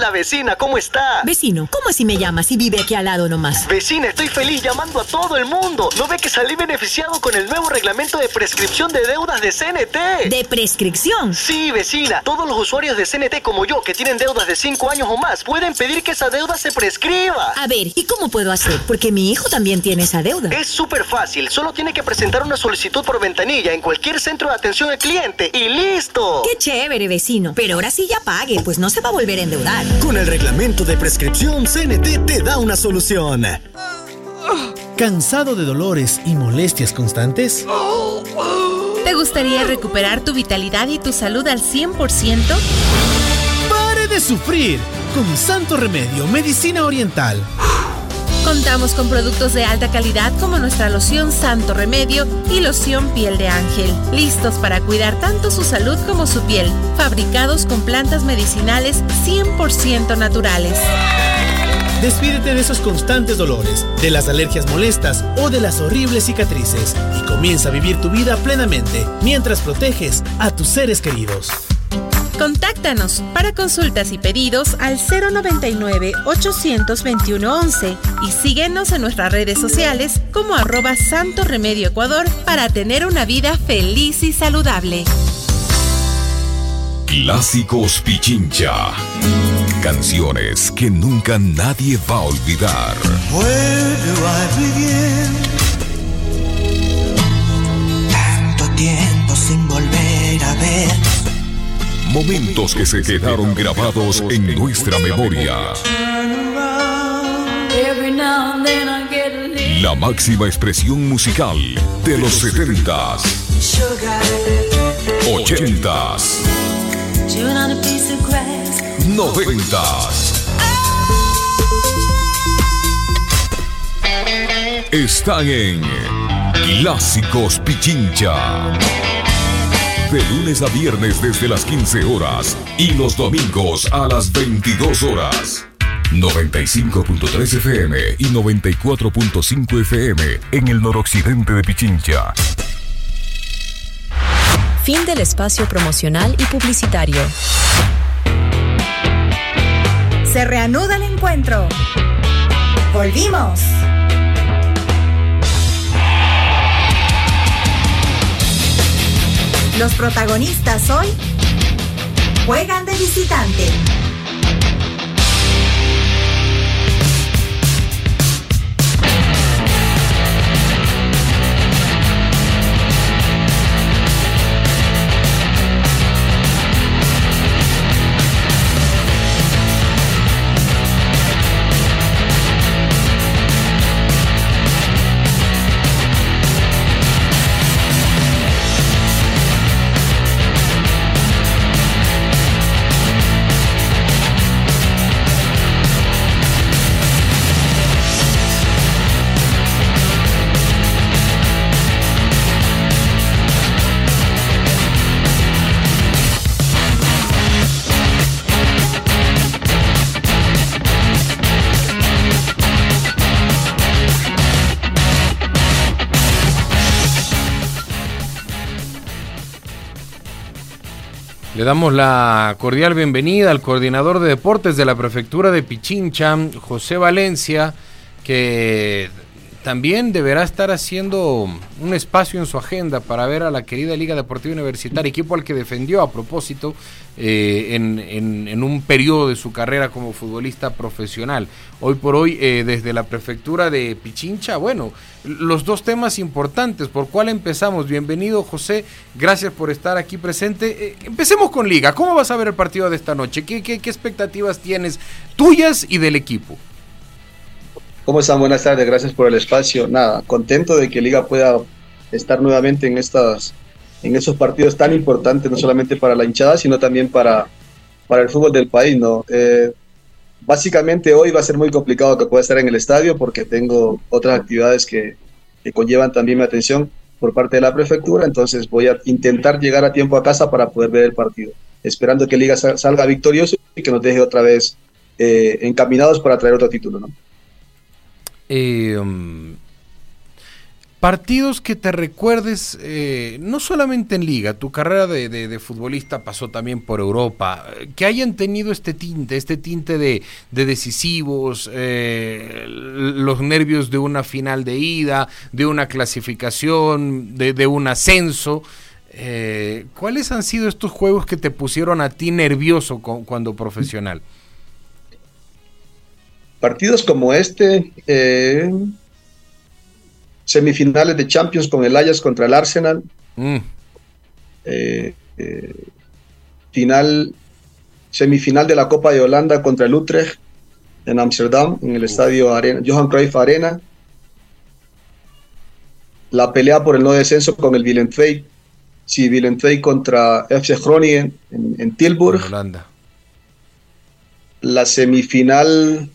Hola vecina, ¿cómo está? Vecino, ¿cómo así me llamas y vive aquí al lado nomás? Vecina, estoy feliz llamando a todo el mundo. ¿No ve que salí beneficiado con el nuevo reglamento de prescripción de deudas de CNT? ¿De prescripción? Sí, vecina. Todos los usuarios de CNT como yo que tienen deudas de 5 años o más pueden pedir que esa deuda se prescriba. A ver, ¿y cómo puedo hacer? Porque mi hijo también tiene esa deuda. Es súper fácil. Solo tiene que presentar una solicitud por ventanilla en cualquier centro de atención al cliente y listo. Qué chévere, vecino. Pero ahora sí ya pague, pues no se va a volver a endeudar. Con el reglamento de prescripción, CNT te da una solución. ¿Cansado de dolores y molestias constantes? ¿Te gustaría recuperar tu vitalidad y tu salud al 100%? ¡Pare de sufrir! con Santo Remedio, Medicina Oriental. Contamos con productos de alta calidad como nuestra loción Santo Remedio y loción Piel de Ángel, listos para cuidar tanto su salud como su piel, fabricados con plantas medicinales 100% naturales. Despídete de esos constantes dolores, de las alergias molestas o de las horribles cicatrices y comienza a vivir tu vida plenamente mientras proteges a tus seres queridos. Contáctanos para consultas y pedidos al 099-821-11 y síguenos en nuestras redes sociales como arroba Santo Remedio Ecuador para tener una vida feliz y saludable. Clásicos Pichincha. Canciones que nunca nadie va a olvidar. Momentos que se quedaron grabados en nuestra memoria. La máxima expresión musical de los 70s, 80s, 90s. Están en Clásicos Pichincha de lunes a viernes desde las 15 horas y los domingos a las 22 horas. 95.3 FM y 94.5 FM en el noroccidente de Pichincha. Fin del espacio promocional y publicitario. Se reanuda el encuentro. Volvimos. Los protagonistas hoy juegan de visitante. Le damos la cordial bienvenida al coordinador de deportes de la prefectura de Pichincha, José Valencia, que también deberá estar haciendo un espacio en su agenda para ver a la querida Liga Deportiva Universitaria, equipo al que defendió a propósito eh, en, un periodo de su carrera como futbolista profesional. Hoy por hoy, eh, desde la prefectura de Pichincha, bueno, los dos temas importantes. ¿Por cuál empezamos? Bienvenido, José. Gracias por estar aquí presente. Eh, empecemos con Liga. ¿Cómo vas a ver el partido de esta noche? ¿Qué, qué expectativas tienes tuyas y del equipo? ¿Cómo están? Buenas tardes, gracias por el espacio. Nada, contento de que Liga pueda estar nuevamente en estas en esos partidos tan importantes, no solamente para la hinchada, sino también para, para el fútbol del país, ¿no? Eh, básicamente hoy va a ser muy complicado que pueda estar en el estadio porque tengo otras actividades que, que conllevan también mi atención por parte de la prefectura, entonces voy a intentar llegar a tiempo a casa para poder ver el partido, esperando que Liga salga victorioso y que nos deje otra vez eh, encaminados para traer otro título, ¿no? Eh, um, partidos que te recuerdes, eh, no solamente en liga, tu carrera de, futbolista pasó también por Europa, que hayan tenido este tinte, este tinte de, decisivos, eh, los nervios de una final de ida, de una clasificación, de, un ascenso. ¿Cuáles han sido estos juegos que te pusieron a ti nervioso cuando profesional? Partidos como este, eh, semifinales de Champions con el Ajax contra el Arsenal, mm. eh, eh, final, semifinal de la Copa de Holanda contra el Utrecht en Amsterdam, en el estadio Arena, Johan Cruyff Arena, la pelea por el no descenso con el Willem sí, Willem contra FC Groningen en, en Tilburg. Holanda la semifinal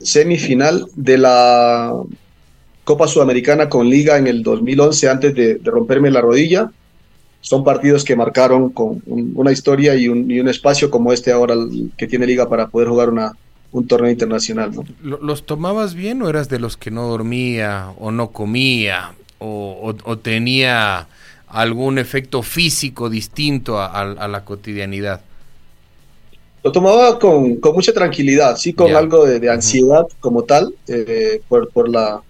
semifinal de la Copa Sudamericana con Liga en el 2011 antes de, romperme la rodilla. Son partidos que marcaron con una historia y un, espacio como este ahora que tiene Liga para poder jugar una, un torneo internacional. ¿Los tomabas bien o eras de los que no dormía o no comía o, tenía algún efecto físico distinto a la cotidianidad? Lo tomaba con, mucha tranquilidad, sí, con algo de, ansiedad como tal, eh, por, por, la,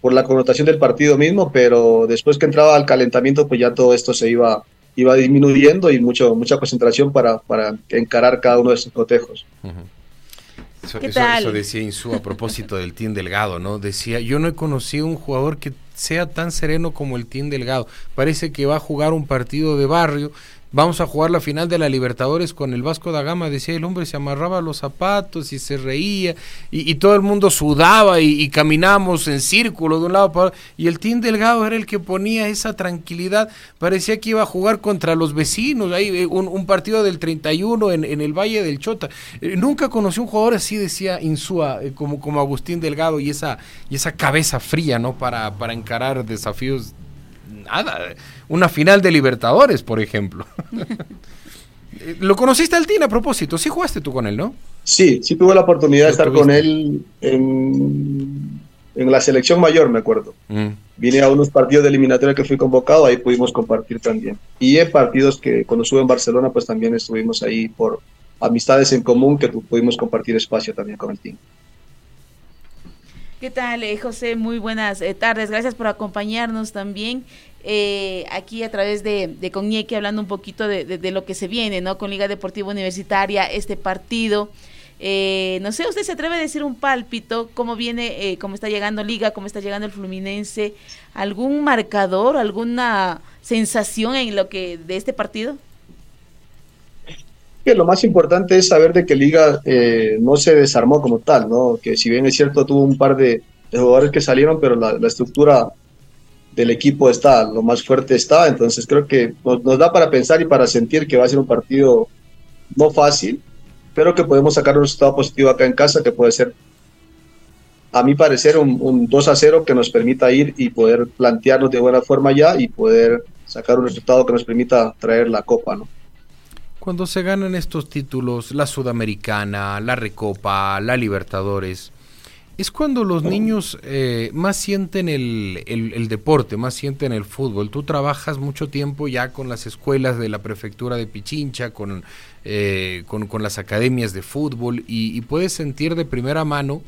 por la connotación del partido mismo, pero después que entraba al calentamiento, pues ya todo esto se iba, iba disminuyendo y mucho, mucha concentración para, para encarar cada uno de esos cotejos. Eso, eso, decía Insú a propósito del Team Delgado, ¿no? Decía, yo no he conocido un jugador que sea tan sereno como el Team Delgado. Parece que va a jugar un partido de barrio vamos a jugar la final de la Libertadores con el Vasco da Gama, decía el hombre, se amarraba los zapatos y se reía y, todo el mundo sudaba y, caminamos en círculo de un lado para otro. Y el Team Delgado era el que ponía esa tranquilidad, parecía que iba a jugar contra los vecinos, ahí eh, un, partido del 31 en, en, el Valle del Chota. Eh, nunca conocí un jugador así, decía Insúa, eh, como, como Agustín Delgado y esa, y esa cabeza fría, ¿no? Para, para encarar desafíos nada, una final de Libertadores, por ejemplo. ¿Lo conociste al Tina a propósito? Sí jugaste tú con él, ¿no? Sí, sí tuve la oportunidad de estar con él en, en, la selección mayor, me acuerdo. Mm. Vine a unos partidos de eliminatoria que fui convocado, ahí pudimos compartir también. Y en partidos que cuando estuve en Barcelona, pues también estuvimos ahí por amistades en común que pudimos compartir espacio también con el team. ¿Qué tal, eh, José? Muy buenas eh, tardes. Gracias por acompañarnos también eh, aquí a través de, de hablando un poquito de, lo que se viene, ¿no? Con Liga Deportiva Universitaria, este partido. no sé, ¿usted se atreve a decir un pálpito? ¿Cómo viene, cómo está llegando Liga, cómo está llegando el Fluminense? ¿Algún marcador, alguna sensación en lo que de este partido? Que lo más importante es saber de que Liga eh, no se desarmó como tal, ¿no? Que si bien es cierto tuvo un par de, jugadores que salieron, pero la, estructura del equipo está, lo más fuerte está, entonces creo que nos, da para pensar y para sentir que va a ser un partido no fácil, pero que podemos sacar un resultado positivo acá en casa, que puede ser, a mi parecer, un, un 2 a 0 que nos permita ir y poder plantearnos de buena forma ya y poder sacar un resultado que nos permita traer la copa, ¿no? Cuando se ganan estos títulos, la Sudamericana, la Recopa, la Libertadores, es cuando los niños eh, más sienten el, deporte, más sienten el fútbol. Tú trabajas mucho tiempo ya con las escuelas de la prefectura de Pichincha, con, eh, con, las academias de fútbol y puedes sentir de primera mano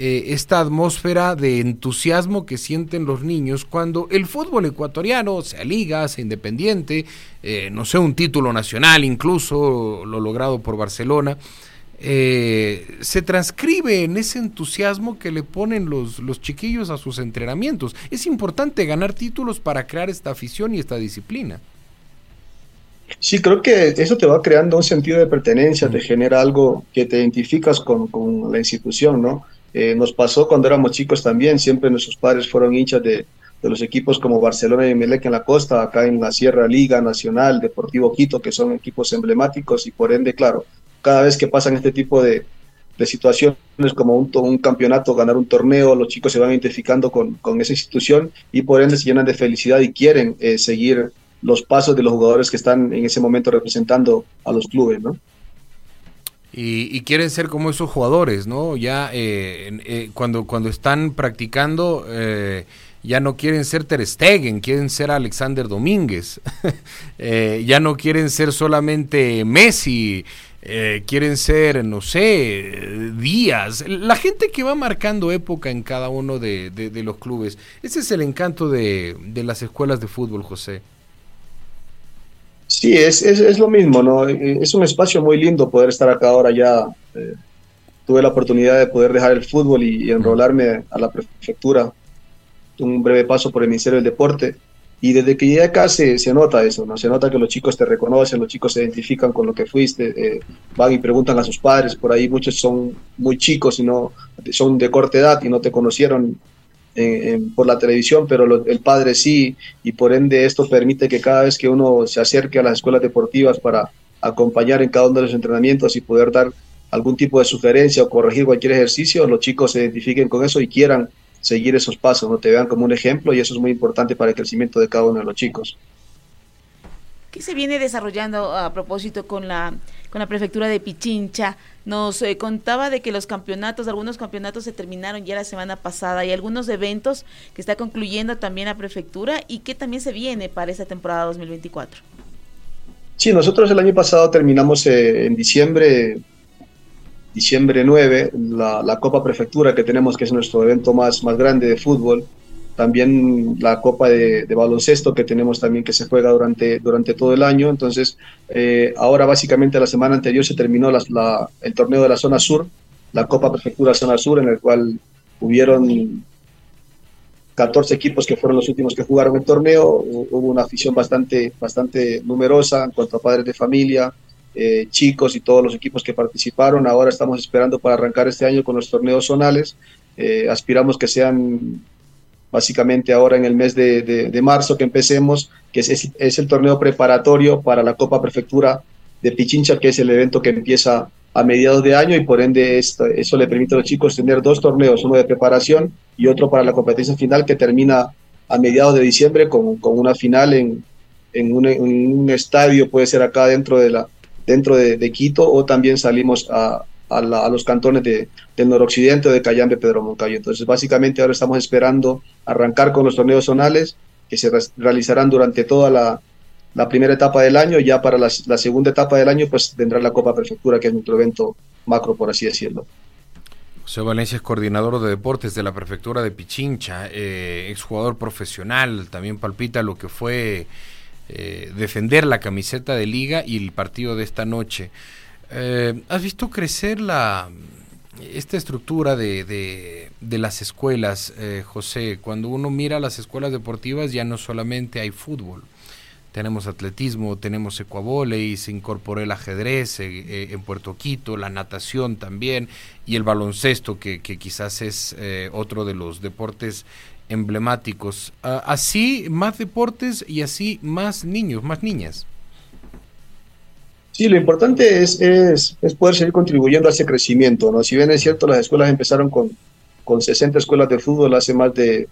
eh, esta atmósfera de entusiasmo que sienten los niños cuando el fútbol ecuatoriano, sea liga, sea independiente, eh, no sé, un título nacional incluso, lo logrado por Barcelona, eh, se transcribe en ese entusiasmo que le ponen los, los chiquillos a sus entrenamientos. Es importante ganar títulos para crear esta afición y esta disciplina. Sí, creo que eso te va creando un sentido de pertenencia, te genera algo que te identificas con, con la institución, ¿no? Eh, nos pasó cuando éramos chicos también, siempre nuestros padres fueron hinchas de, los equipos como Barcelona y Melec en la costa, acá en la Sierra Liga Nacional, Deportivo Quito, que son equipos emblemáticos y por ende, claro, cada vez que pasan este tipo de, situaciones como un, campeonato, ganar un torneo, los chicos se van identificando con, esa institución y por ende se llenan de felicidad y quieren eh, seguir los pasos de los jugadores que están en ese momento representando a los clubes, ¿no? Y, quieren ser como esos jugadores, ¿no? Ya eh, eh, cuando, cuando están practicando, eh, ya no quieren ser Ter Stegen, quieren ser Alexander Domínguez. ya no quieren ser solamente Messi, quieren ser, no sé, Díaz. La gente que va marcando época en cada uno de, los clubes. Ese es el encanto de las escuelas de fútbol, José. Sí, es, es, lo mismo, ¿no? Eh, es un espacio muy lindo poder estar acá ahora ya. Eh, tuve la oportunidad de poder dejar el fútbol y, enrolarme a la prefectura. Un breve paso por el Ministerio del Deporte. Y desde que llegué acá se, se, nota eso, ¿no? Se nota que los chicos te reconocen, los chicos se identifican con lo que fuiste, eh, van y preguntan a sus padres, por ahí muchos son muy chicos y no, son de corta edad y no te conocieron por la televisión, pero el padre sí, y por ende esto permite que cada vez que uno se acerque a las escuelas deportivas para acompañar en cada uno de los entrenamientos y poder dar algún tipo de sugerencia o corregir cualquier ejercicio, los chicos se identifiquen con eso y quieran seguir esos pasos, no te vean como un ejemplo y eso es muy importante para el crecimiento de cada uno de los chicos. ¿Qué se viene desarrollando a propósito con la, con la prefectura de Pichincha? Nos eh, contaba de que los campeonatos, algunos campeonatos se terminaron ya la semana pasada y algunos eventos que está concluyendo también la prefectura y que también se viene para esta temporada 2024. Sí, nosotros el año pasado terminamos eh, en diciembre diciembre 9, la, la, Copa Prefectura que tenemos, que es nuestro evento más, más grande de fútbol, también la Copa de, Baloncesto que tenemos también que se juega durante, durante todo el año. Entonces, eh, ahora básicamente la semana anterior se terminó el torneo de la zona sur, la Copa Prefectura Zona Sur, en el cual hubieron 14 equipos que fueron los últimos que jugaron el torneo. Hubo una afición bastante, bastante numerosa en cuanto a padres de familia, eh, chicos y todos los equipos que participaron. Ahora estamos esperando para arrancar este año con los torneos zonales. Eh, aspiramos que sean básicamente ahora en el mes de, marzo que empecemos, que es, es, el torneo preparatorio para la Copa Prefectura de Pichincha, que es el evento que empieza a mediados de año y por ende esto, eso le permite a los chicos tener dos torneos, uno de preparación y otro para la competencia final que termina a mediados de diciembre con, con una final en, en, un, estadio, puede ser acá dentro de, la, dentro de Quito o también salimos a, a, los cantones de, del noroccidente de Cayambe, Pedro Moncayo. Entonces, básicamente ahora estamos esperando arrancar con los torneos zonales que se realizarán durante toda la, primera etapa del año. Ya para la, segunda etapa del año, pues vendrá la Copa Prefectura, que es nuestro evento macro, por así decirlo. José Valencia es coordinador de deportes de la prefectura de Pichincha, eh, exjugador profesional, también palpita lo que fue eh, defender la camiseta de liga y el partido de esta noche. Eh, ¿Has visto crecer la esta estructura de, de, las escuelas, eh, José? Cuando uno mira las escuelas deportivas ya no solamente hay fútbol, tenemos atletismo, tenemos y se incorporó el ajedrez eh, en Puerto Quito, la natación también y el baloncesto que, que quizás es otro de los deportes emblemáticos. Ah, así más deportes y así más niños, más niñas. Sí, lo importante es, es, poder seguir contribuyendo a ese crecimiento, ¿no? Si bien es cierto, las escuelas empezaron con, con 60 escuelas de fútbol hace más de,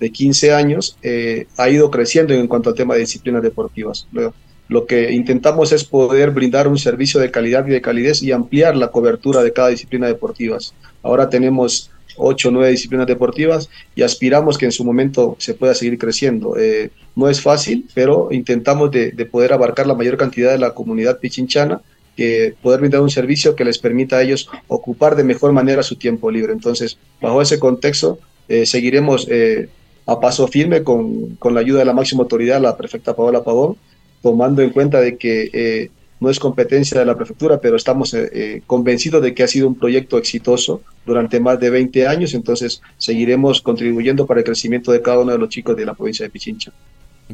de 15 años, eh, ha ido creciendo en cuanto al tema de disciplinas deportivas. Lo, lo que intentamos es poder brindar un servicio de calidad y de calidez y ampliar la cobertura de cada disciplina deportiva. Ahora tenemos ocho o nueve disciplinas deportivas y aspiramos que en su momento se pueda seguir creciendo. Eh, no es fácil, pero intentamos de, poder abarcar la mayor cantidad de la comunidad pichinchana, que poder brindar un servicio que les permita a ellos ocupar de mejor manera su tiempo libre. Entonces, bajo ese contexto, eh, seguiremos eh, a paso firme con, con, la ayuda de la máxima autoridad, la prefecta Paola Pavón, tomando en cuenta de que no es competencia de la prefectura, pero estamos eh, eh, convencidos de que ha sido un proyecto exitoso durante más de 20 años, entonces seguiremos contribuyendo para el crecimiento de cada uno de los chicos de la provincia de Pichincha.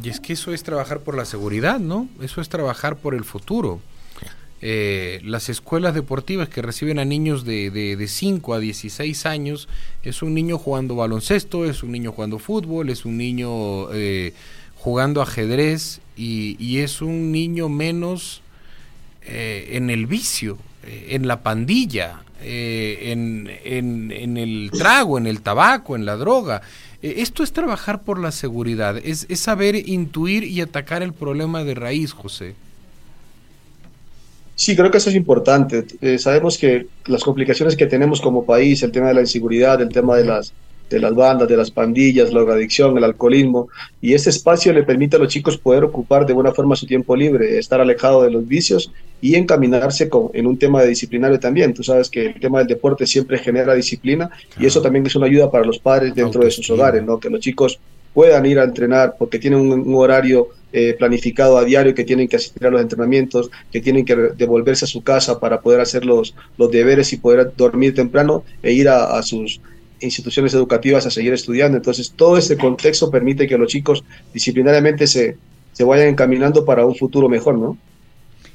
Y es que eso es trabajar por la seguridad, ¿no? Eso es trabajar por el futuro. Eh, las escuelas deportivas que reciben a niños de, de, 5 a 16 años, es un niño jugando baloncesto, es un niño jugando fútbol, es un niño jugando ajedrez y, y, es un niño menos eh, en el vicio, eh, en la pandilla, eh, en, el trago, en el tabaco, en la droga. esto es trabajar por la seguridad, es, saber intuir y atacar el problema de raíz, José. Sí, creo que eso es importante. sabemos que las complicaciones que tenemos como país, el tema de la inseguridad, el tema de las de las bandas, de las pandillas, la drogadicción, el alcoholismo, y ese espacio le permite a los chicos poder ocupar de buena forma su tiempo libre, estar alejado de los vicios y encaminarse con, en un tema de disciplinario también. Tú sabes que el tema del deporte siempre genera disciplina y eso también es una ayuda para los padres dentro de sus hogares, ¿no? que los chicos puedan ir a entrenar porque tienen un, horario eh, planificado a diario, que tienen que asistir a los entrenamientos, que tienen que devolverse a su casa para poder hacer los, los deberes y poder dormir temprano e ir a sus instituciones educativas a seguir estudiando. Entonces, todo este contexto permite que los chicos disciplinariamente se, se vayan encaminando para un futuro mejor, ¿no?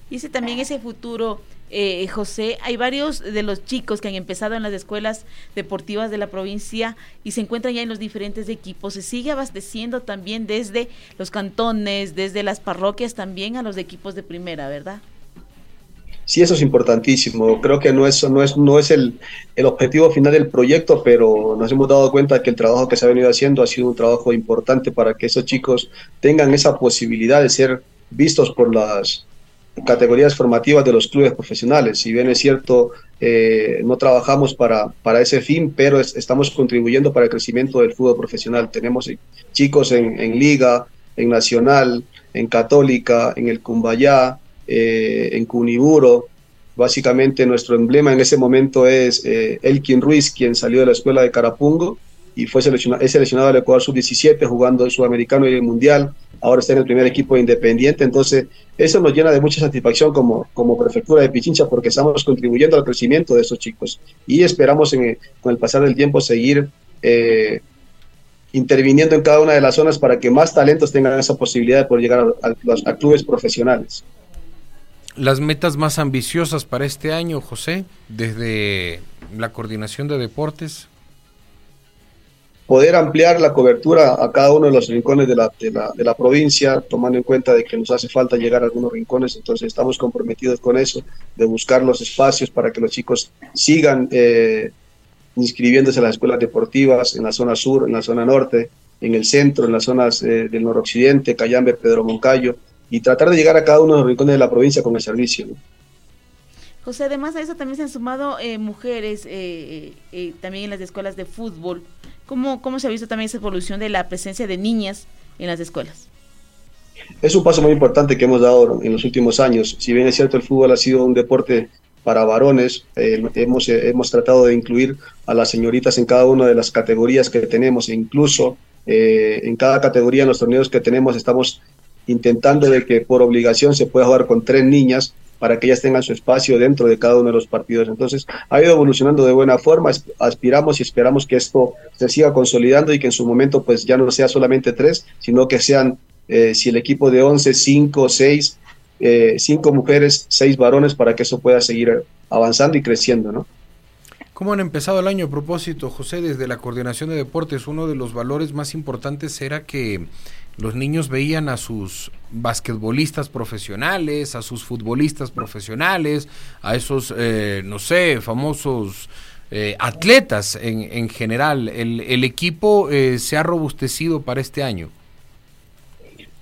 Y ese también ese futuro, eh, José, hay varios de los chicos que han empezado en las escuelas deportivas de la provincia y se encuentran ya en los diferentes equipos. Se sigue abasteciendo también desde los cantones, desde las parroquias también a los equipos de primera, ¿verdad? Sí, eso es importantísimo. Creo que no es, no es, no es el, el objetivo final del proyecto, pero nos hemos dado cuenta que el trabajo que se ha venido haciendo ha sido un trabajo importante para que esos chicos tengan esa posibilidad de ser vistos por las categorías formativas de los clubes profesionales. Si bien es cierto, eh, no trabajamos para, para ese fin, pero estamos contribuyendo para el crecimiento del fútbol profesional. Tenemos chicos en, en Liga, en Nacional, en Católica, en el Cumbayá, eh, en Cuniburo. Básicamente nuestro emblema en ese momento es eh, Elkin Ruiz, quien salió de la escuela de Carapungo y fue seleccionado, es seleccionado al Ecuador Sub-17 jugando el Sudamericano y el Mundial. Ahora está en el primer equipo Independiente. Entonces, eso nos llena de mucha satisfacción como, como prefectura de Pichincha porque estamos contribuyendo al crecimiento de estos chicos y esperamos con el pasar del tiempo seguir eh, interviniendo en cada una de las zonas para que más talentos tengan esa posibilidad de poder llegar a, clubes profesionales. Las metas más ambiciosas para este año, José, desde la coordinación de deportes. Poder ampliar la cobertura a cada uno de los rincones de la, de la, provincia, tomando en cuenta de que nos hace falta llegar a algunos rincones, entonces estamos comprometidos con eso, de buscar los espacios para que los chicos sigan eh, inscribiéndose a las escuelas deportivas en la zona sur, en la zona norte, en el centro, en las zonas eh, del noroccidente, Cayambe, Pedro Moncayo, y tratar de llegar a cada uno de los rincones de la provincia con el servicio. José, además de eso también se han sumado eh, mujeres eh, también en las escuelas de fútbol. ¿Cómo, ¿Cómo se ha visto también esa evolución de la presencia de niñas en las escuelas? Es un paso muy importante que hemos dado en los últimos años. Si bien es cierto, el fútbol ha sido un deporte para varones. Eh, hemos, eh, hemos tratado de incluir a las señoritas en cada una de las categorías que tenemos, e incluso eh, en cada categoría en los torneos que tenemos estamos intentando de que por obligación se pueda jugar con tres niñas para que ellas tengan su espacio dentro de cada uno de los partidos. Entonces, ha ido evolucionando de buena forma, aspiramos y esperamos que esto se siga consolidando y que en su momento pues ya no sea solamente tres, sino que sean, si el equipo de 11, 5, 6, eh, cinco mujeres, seis varones para que eso pueda seguir avanzando y creciendo, ¿no? ¿Cómo han empezado el año a propósito, José? Desde la coordinación de deportes, uno de los valores más importantes era que los niños veían a sus basquetbolistas profesionales, a sus futbolistas profesionales, a esos, eh, no sé, famosos eh, atletas en, en general. El, el equipo se ha robustecido para este año.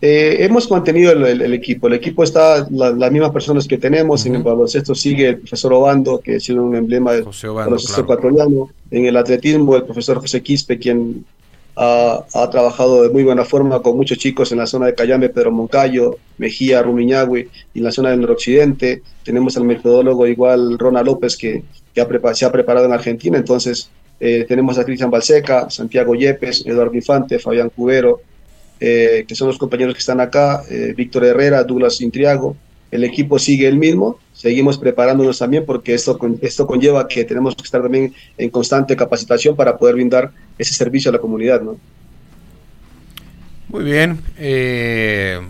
Eh, hemos mantenido el, equipo. El equipo está las mismas personas que tenemos. En el baloncesto sigue el profesor Obando, que ha sido un emblema del baloncesto ecuatoriano. En el atletismo, el profesor José Quispe, quien ha, trabajado de muy buena forma con muchos chicos en la zona de Cayambe, Pedro Moncayo, Mejía, Rumiñahui y en la zona del noroccidente. Tenemos al metodólogo igual Rona López, que, se ha preparado en Argentina. Entonces, eh, tenemos a Cristian Balseca, Santiago Yepes, Eduardo Infante, Fabián Cubero, eh, que son los compañeros que están acá, eh, Víctor Herrera, Douglas Intriago. El equipo sigue el mismo, seguimos preparándonos también porque esto, esto conlleva que tenemos que estar también en constante capacitación para poder brindar ese servicio a la comunidad. ¿no? Muy bien. Eh,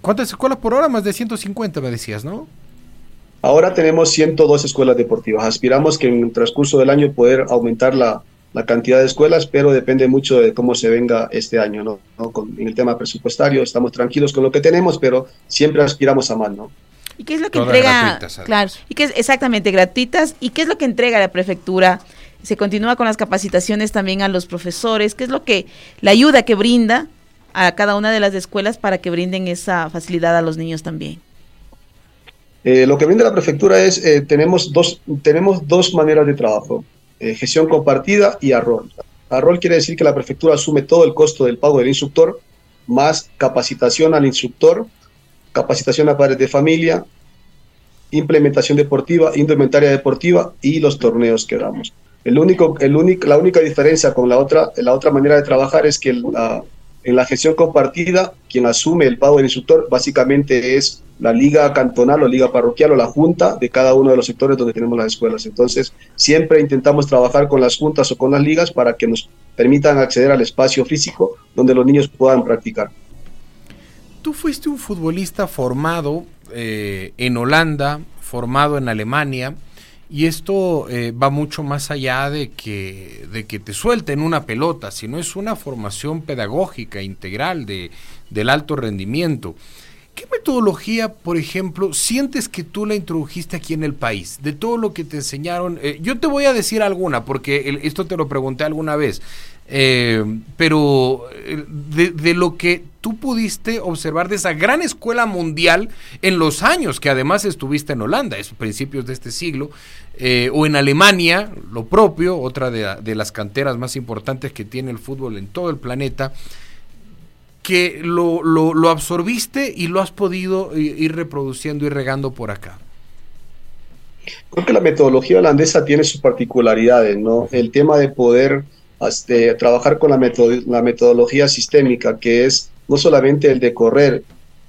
¿Cuántas escuelas por hora? Más de 150 me decías, ¿no? Ahora tenemos 102 escuelas deportivas. Aspiramos que en el transcurso del año poder aumentar la, la cantidad de escuelas, pero depende mucho de cómo se venga este año, ¿no? Con, en el tema presupuestario estamos tranquilos con lo que tenemos, pero siempre aspiramos a más, ¿no? ¿Y qué es lo que entrega? Claro, y qué es exactamente gratuitas. ¿Y qué es lo que entrega la prefectura? Se continúa con las capacitaciones también a los profesores. ¿Qué es lo que la ayuda que brinda a cada una de las escuelas para que brinden esa facilidad a los niños también? Eh, lo que brinda la prefectura es eh, tenemos dos tenemos dos maneras de trabajo. Eh, gestión compartida y ARROL. ARROL quiere decir que la prefectura asume todo el costo del pago del instructor, más capacitación al instructor, capacitación a padres de familia, implementación deportiva, indumentaria deportiva y los torneos que damos. El único, el único, la única diferencia con la otra, la otra manera de trabajar es que la, en la gestión compartida, quien asume el pago del instructor básicamente es la liga cantonal o liga parroquial o la junta de cada uno de los sectores donde tenemos las escuelas. Entonces, siempre intentamos trabajar con las juntas o con las ligas para que nos permitan acceder al espacio físico donde los niños puedan practicar. Tú fuiste un futbolista formado eh, en Holanda, formado en Alemania, y esto eh, va mucho más allá de que, de que te suelten una pelota, sino es una formación pedagógica integral de, del alto rendimiento. ¿Qué metodología, por ejemplo, sientes que tú la introdujiste aquí en el país? De todo lo que te enseñaron. Eh, yo te voy a decir alguna, porque esto te lo pregunté alguna vez. Eh, pero eh, de, lo que tú pudiste observar de esa gran escuela mundial en los años que además estuviste en Holanda, es principios de este siglo, o en Alemania, lo propio, otra de, de las canteras más importantes que tiene el fútbol en todo el planeta que lo, lo, absorbiste y lo has podido ir reproduciendo y regando por acá? Creo que la metodología holandesa tiene sus particularidades, ¿no? El tema de poder este, trabajar con la, metodología sistémica, que es no solamente el de correr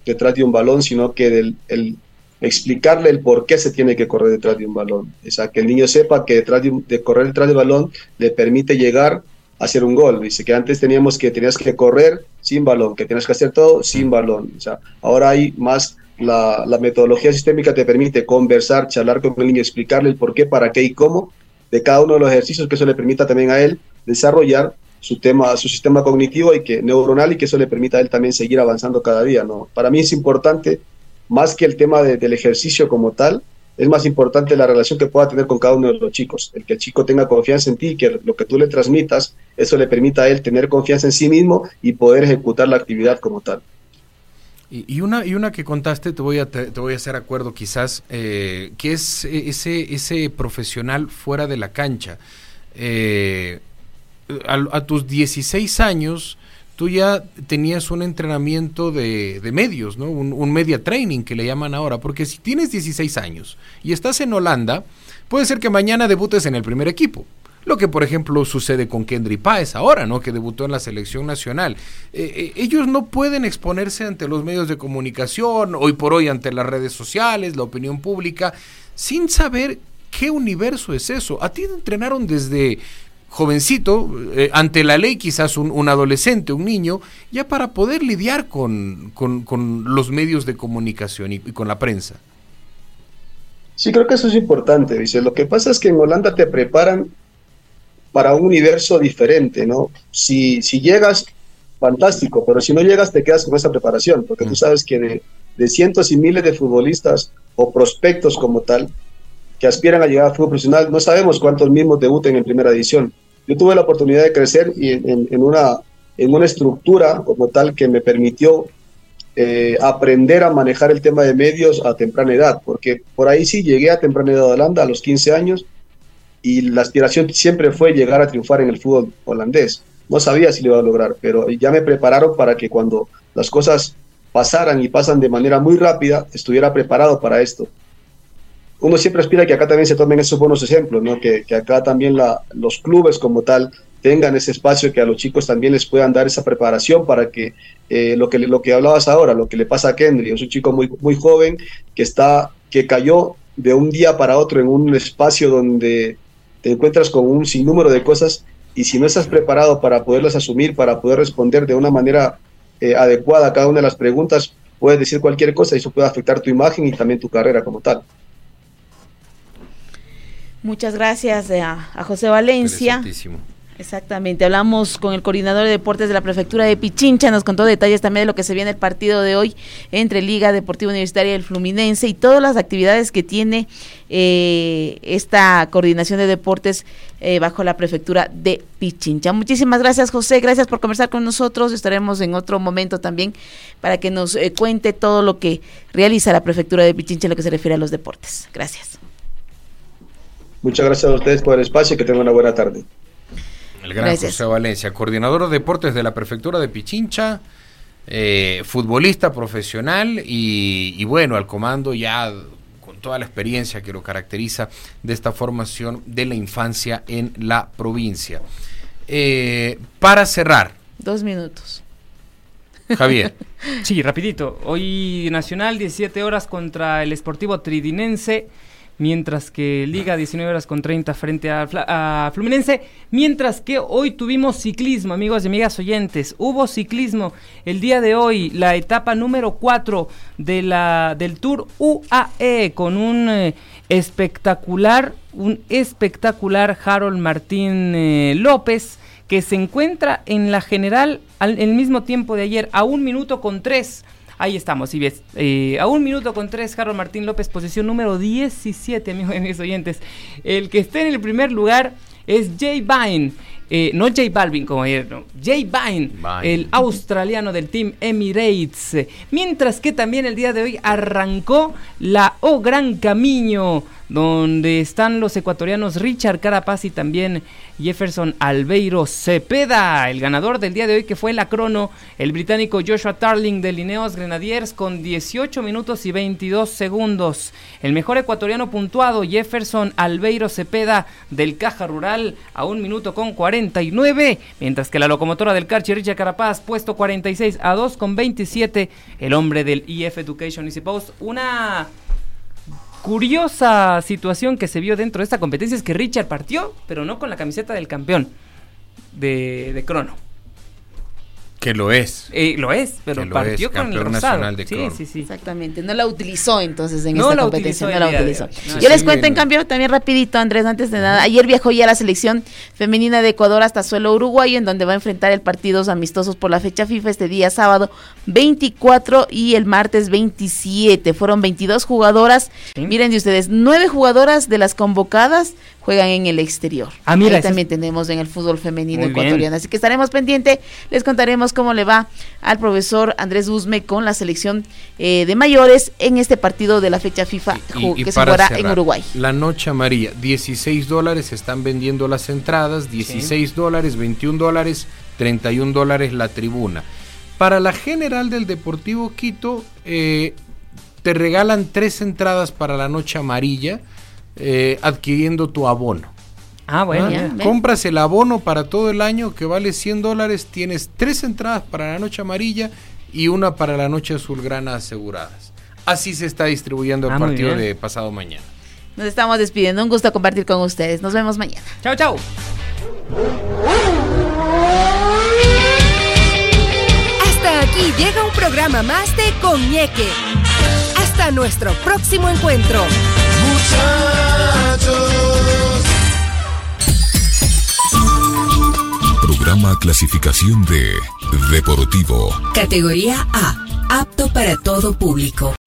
detrás de un balón, sino que el, explicarle el por qué se tiene que correr detrás de un balón. O sea, que el niño sepa que detrás de, correr detrás del balón le permite llegar hacer un gol. Dice que antes teníamos que tenías que correr sin balón, que tenías que hacer todo sin balón. O sea, ahora hay más la, la, metodología sistémica te permite conversar, charlar con el niño, explicarle el por qué, para qué y cómo de cada uno de los ejercicios, que eso le permita también a él desarrollar su tema, su sistema cognitivo y que neuronal y que eso le permita a él también seguir avanzando cada día. ¿no? Para mí es importante, más que el tema del ejercicio como tal, es más importante la relación que pueda tener con cada uno de los chicos. El que el chico tenga confianza en ti, que lo que tú le transmitas, eso le permita a él tener confianza en sí mismo y poder ejecutar la actividad como tal. Y, una, y una que contaste, te voy a, te, voy a hacer acuerdo quizás, eh, que es ese, ese profesional fuera de la cancha. Eh, a, tus 16 años, tú ya tenías un entrenamiento de, medios, ¿no? Un, media training que le llaman ahora, porque si tienes 16 años y estás en Holanda, puede ser que mañana debutes en el primer equipo. Lo que, por ejemplo, sucede con Kendry Páez ahora, ¿no? Que debutó en la selección nacional. Eh, eh, ellos no pueden exponerse ante los medios de comunicación, hoy por hoy ante las redes sociales, la opinión pública, sin saber qué universo es eso. A ti te entrenaron desde jovencito, eh, ante la ley quizás un, adolescente, un niño, ya para poder lidiar con, los medios de comunicación y, con la prensa. Sí, creo que eso es importante, dice. Lo que pasa es que en Holanda te preparan para un universo diferente, ¿no? Si, si llegas, fantástico, pero si no llegas te quedas con esa preparación, porque tú mm. sabes que de, de cientos y miles de futbolistas o prospectos como tal, que aspiran a llegar al fútbol profesional, no sabemos cuántos mismos debuten en primera edición. Yo tuve la oportunidad de crecer y en, una, en una estructura como tal que me permitió eh, aprender a manejar el tema de medios a temprana edad, porque por ahí sí llegué a temprana edad a Holanda a los 15 años y la aspiración siempre fue llegar a triunfar en el fútbol holandés. No sabía si lo iba a lograr, pero ya me prepararon para que cuando las cosas pasaran y pasan de manera muy rápida, estuviera preparado para esto uno siempre aspira que acá también se tomen esos buenos ejemplos, ¿no? que, acá también la, los clubes como tal tengan ese espacio, que a los chicos también les puedan dar esa preparación para que eh, lo que lo que hablabas ahora, lo que le pasa a Kendry, es un chico muy, muy joven que está que cayó de un día para otro en un espacio donde te encuentras con un sinnúmero de cosas y si no estás preparado para poderlas asumir, para poder responder de una manera eh, adecuada a cada una de las preguntas, puedes decir cualquier cosa y eso puede afectar tu imagen y también tu carrera como tal. Muchas gracias eh, a, José Valencia. Exactamente, hablamos con el coordinador de deportes de la prefectura de Pichincha, nos contó detalles también de lo que se viene el partido de hoy entre Liga Deportiva Universitaria y el Fluminense y todas las actividades que tiene eh, esta coordinación de deportes eh, bajo la prefectura de Pichincha. Muchísimas gracias José, gracias por conversar con nosotros, estaremos en otro momento también para que nos cuente todo lo que realiza la prefectura de Pichincha en lo que se refiere a los deportes. Gracias. Muchas gracias a ustedes por el espacio y que tengan una buena tarde. El gran José Valencia, coordinador de deportes de la prefectura de Pichincha, eh, futbolista profesional y, bueno, al comando ya con toda la experiencia que lo caracteriza de esta formación de la infancia en la provincia. Eh, para cerrar. Dos minutos. Javier. sí, rapidito. Hoy Nacional, 17 horas contra el Esportivo Tridinense mientras que Liga 19 horas con 30 frente a, Fluminense, mientras que hoy tuvimos ciclismo, amigos y amigas oyentes, hubo ciclismo el día de hoy, la etapa número 4 de la, del Tour UAE con un eh, espectacular, un espectacular Harold Martín eh, López que se encuentra en la general al el mismo tiempo de ayer a un minuto con tres Ahí estamos, y ves, eh, a un minuto con tres, Carlos Martín López, posición número 17, amigos y mis oyentes. El que esté en el primer lugar es Jay Vine. Eh, no J Balvin como ayer, no. Jay Vine, el australiano del Team Emirates. Mientras que también el día de hoy arrancó la O Gran Camino donde están los ecuatorianos Richard Carapaz y también Jefferson Albeiro Cepeda, el ganador del día de hoy que fue la crono, el británico Joshua Tarling de Lineos Grenadiers con 18 minutos y 22 segundos. El mejor ecuatoriano puntuado Jefferson Albeiro Cepeda del Caja Rural a un minuto con 49, mientras que la locomotora del Carchi Richard Carapaz puesto 46 a 2 con 27, el hombre del EF Education Easy Post, una curiosa situación que se vio dentro de esta competencia es que Richard partió, pero no con la camiseta del campeón de, de crono. Que lo es. Eh, lo es, pero partió con el nacional de sí, sí, sí. Exactamente. No la utilizó entonces en esta competencia. no la utilizó. Yo les cuento en cambio también rapidito, Andrés, antes de nada. Ayer viajó ya la selección femenina de Ecuador hasta suelo uruguayo, en donde va a enfrentar el partidos amistosos por la fecha FIFA este día sábado 24 y el martes 27. Fueron 22 jugadoras. Miren de ustedes, nueve jugadoras de las convocadas juegan en el exterior. Ah, mira, Ahí también tenemos en el fútbol femenino ecuatoriano. Así que estaremos pendientes, les contaremos cómo le va al profesor Andrés Usme con la selección eh, de mayores en este partido de la fecha FIFA que se jugará en Uruguay. La noche amarilla, 16 dólares están vendiendo las entradas, 16 dólares, 21 dólares, 31 dólares la tribuna. Para la general del Deportivo Quito, eh, te regalan tres entradas para la noche amarilla eh, adquiriendo tu abono. Ah, bueno. Compras el abono para todo el año que vale 100 dólares, tienes tres entradas para la noche amarilla y una para la noche azulgrana aseguradas. Así se está distribuyendo el ah, partido de pasado mañana. Nos estamos despidiendo, un gusto compartir con ustedes. Nos vemos mañana. Chao, chao. Hasta aquí llega un programa más de Coñeque. Hasta nuestro próximo encuentro. Programa clasificación de Deportivo. Categoría A. Apto para todo público.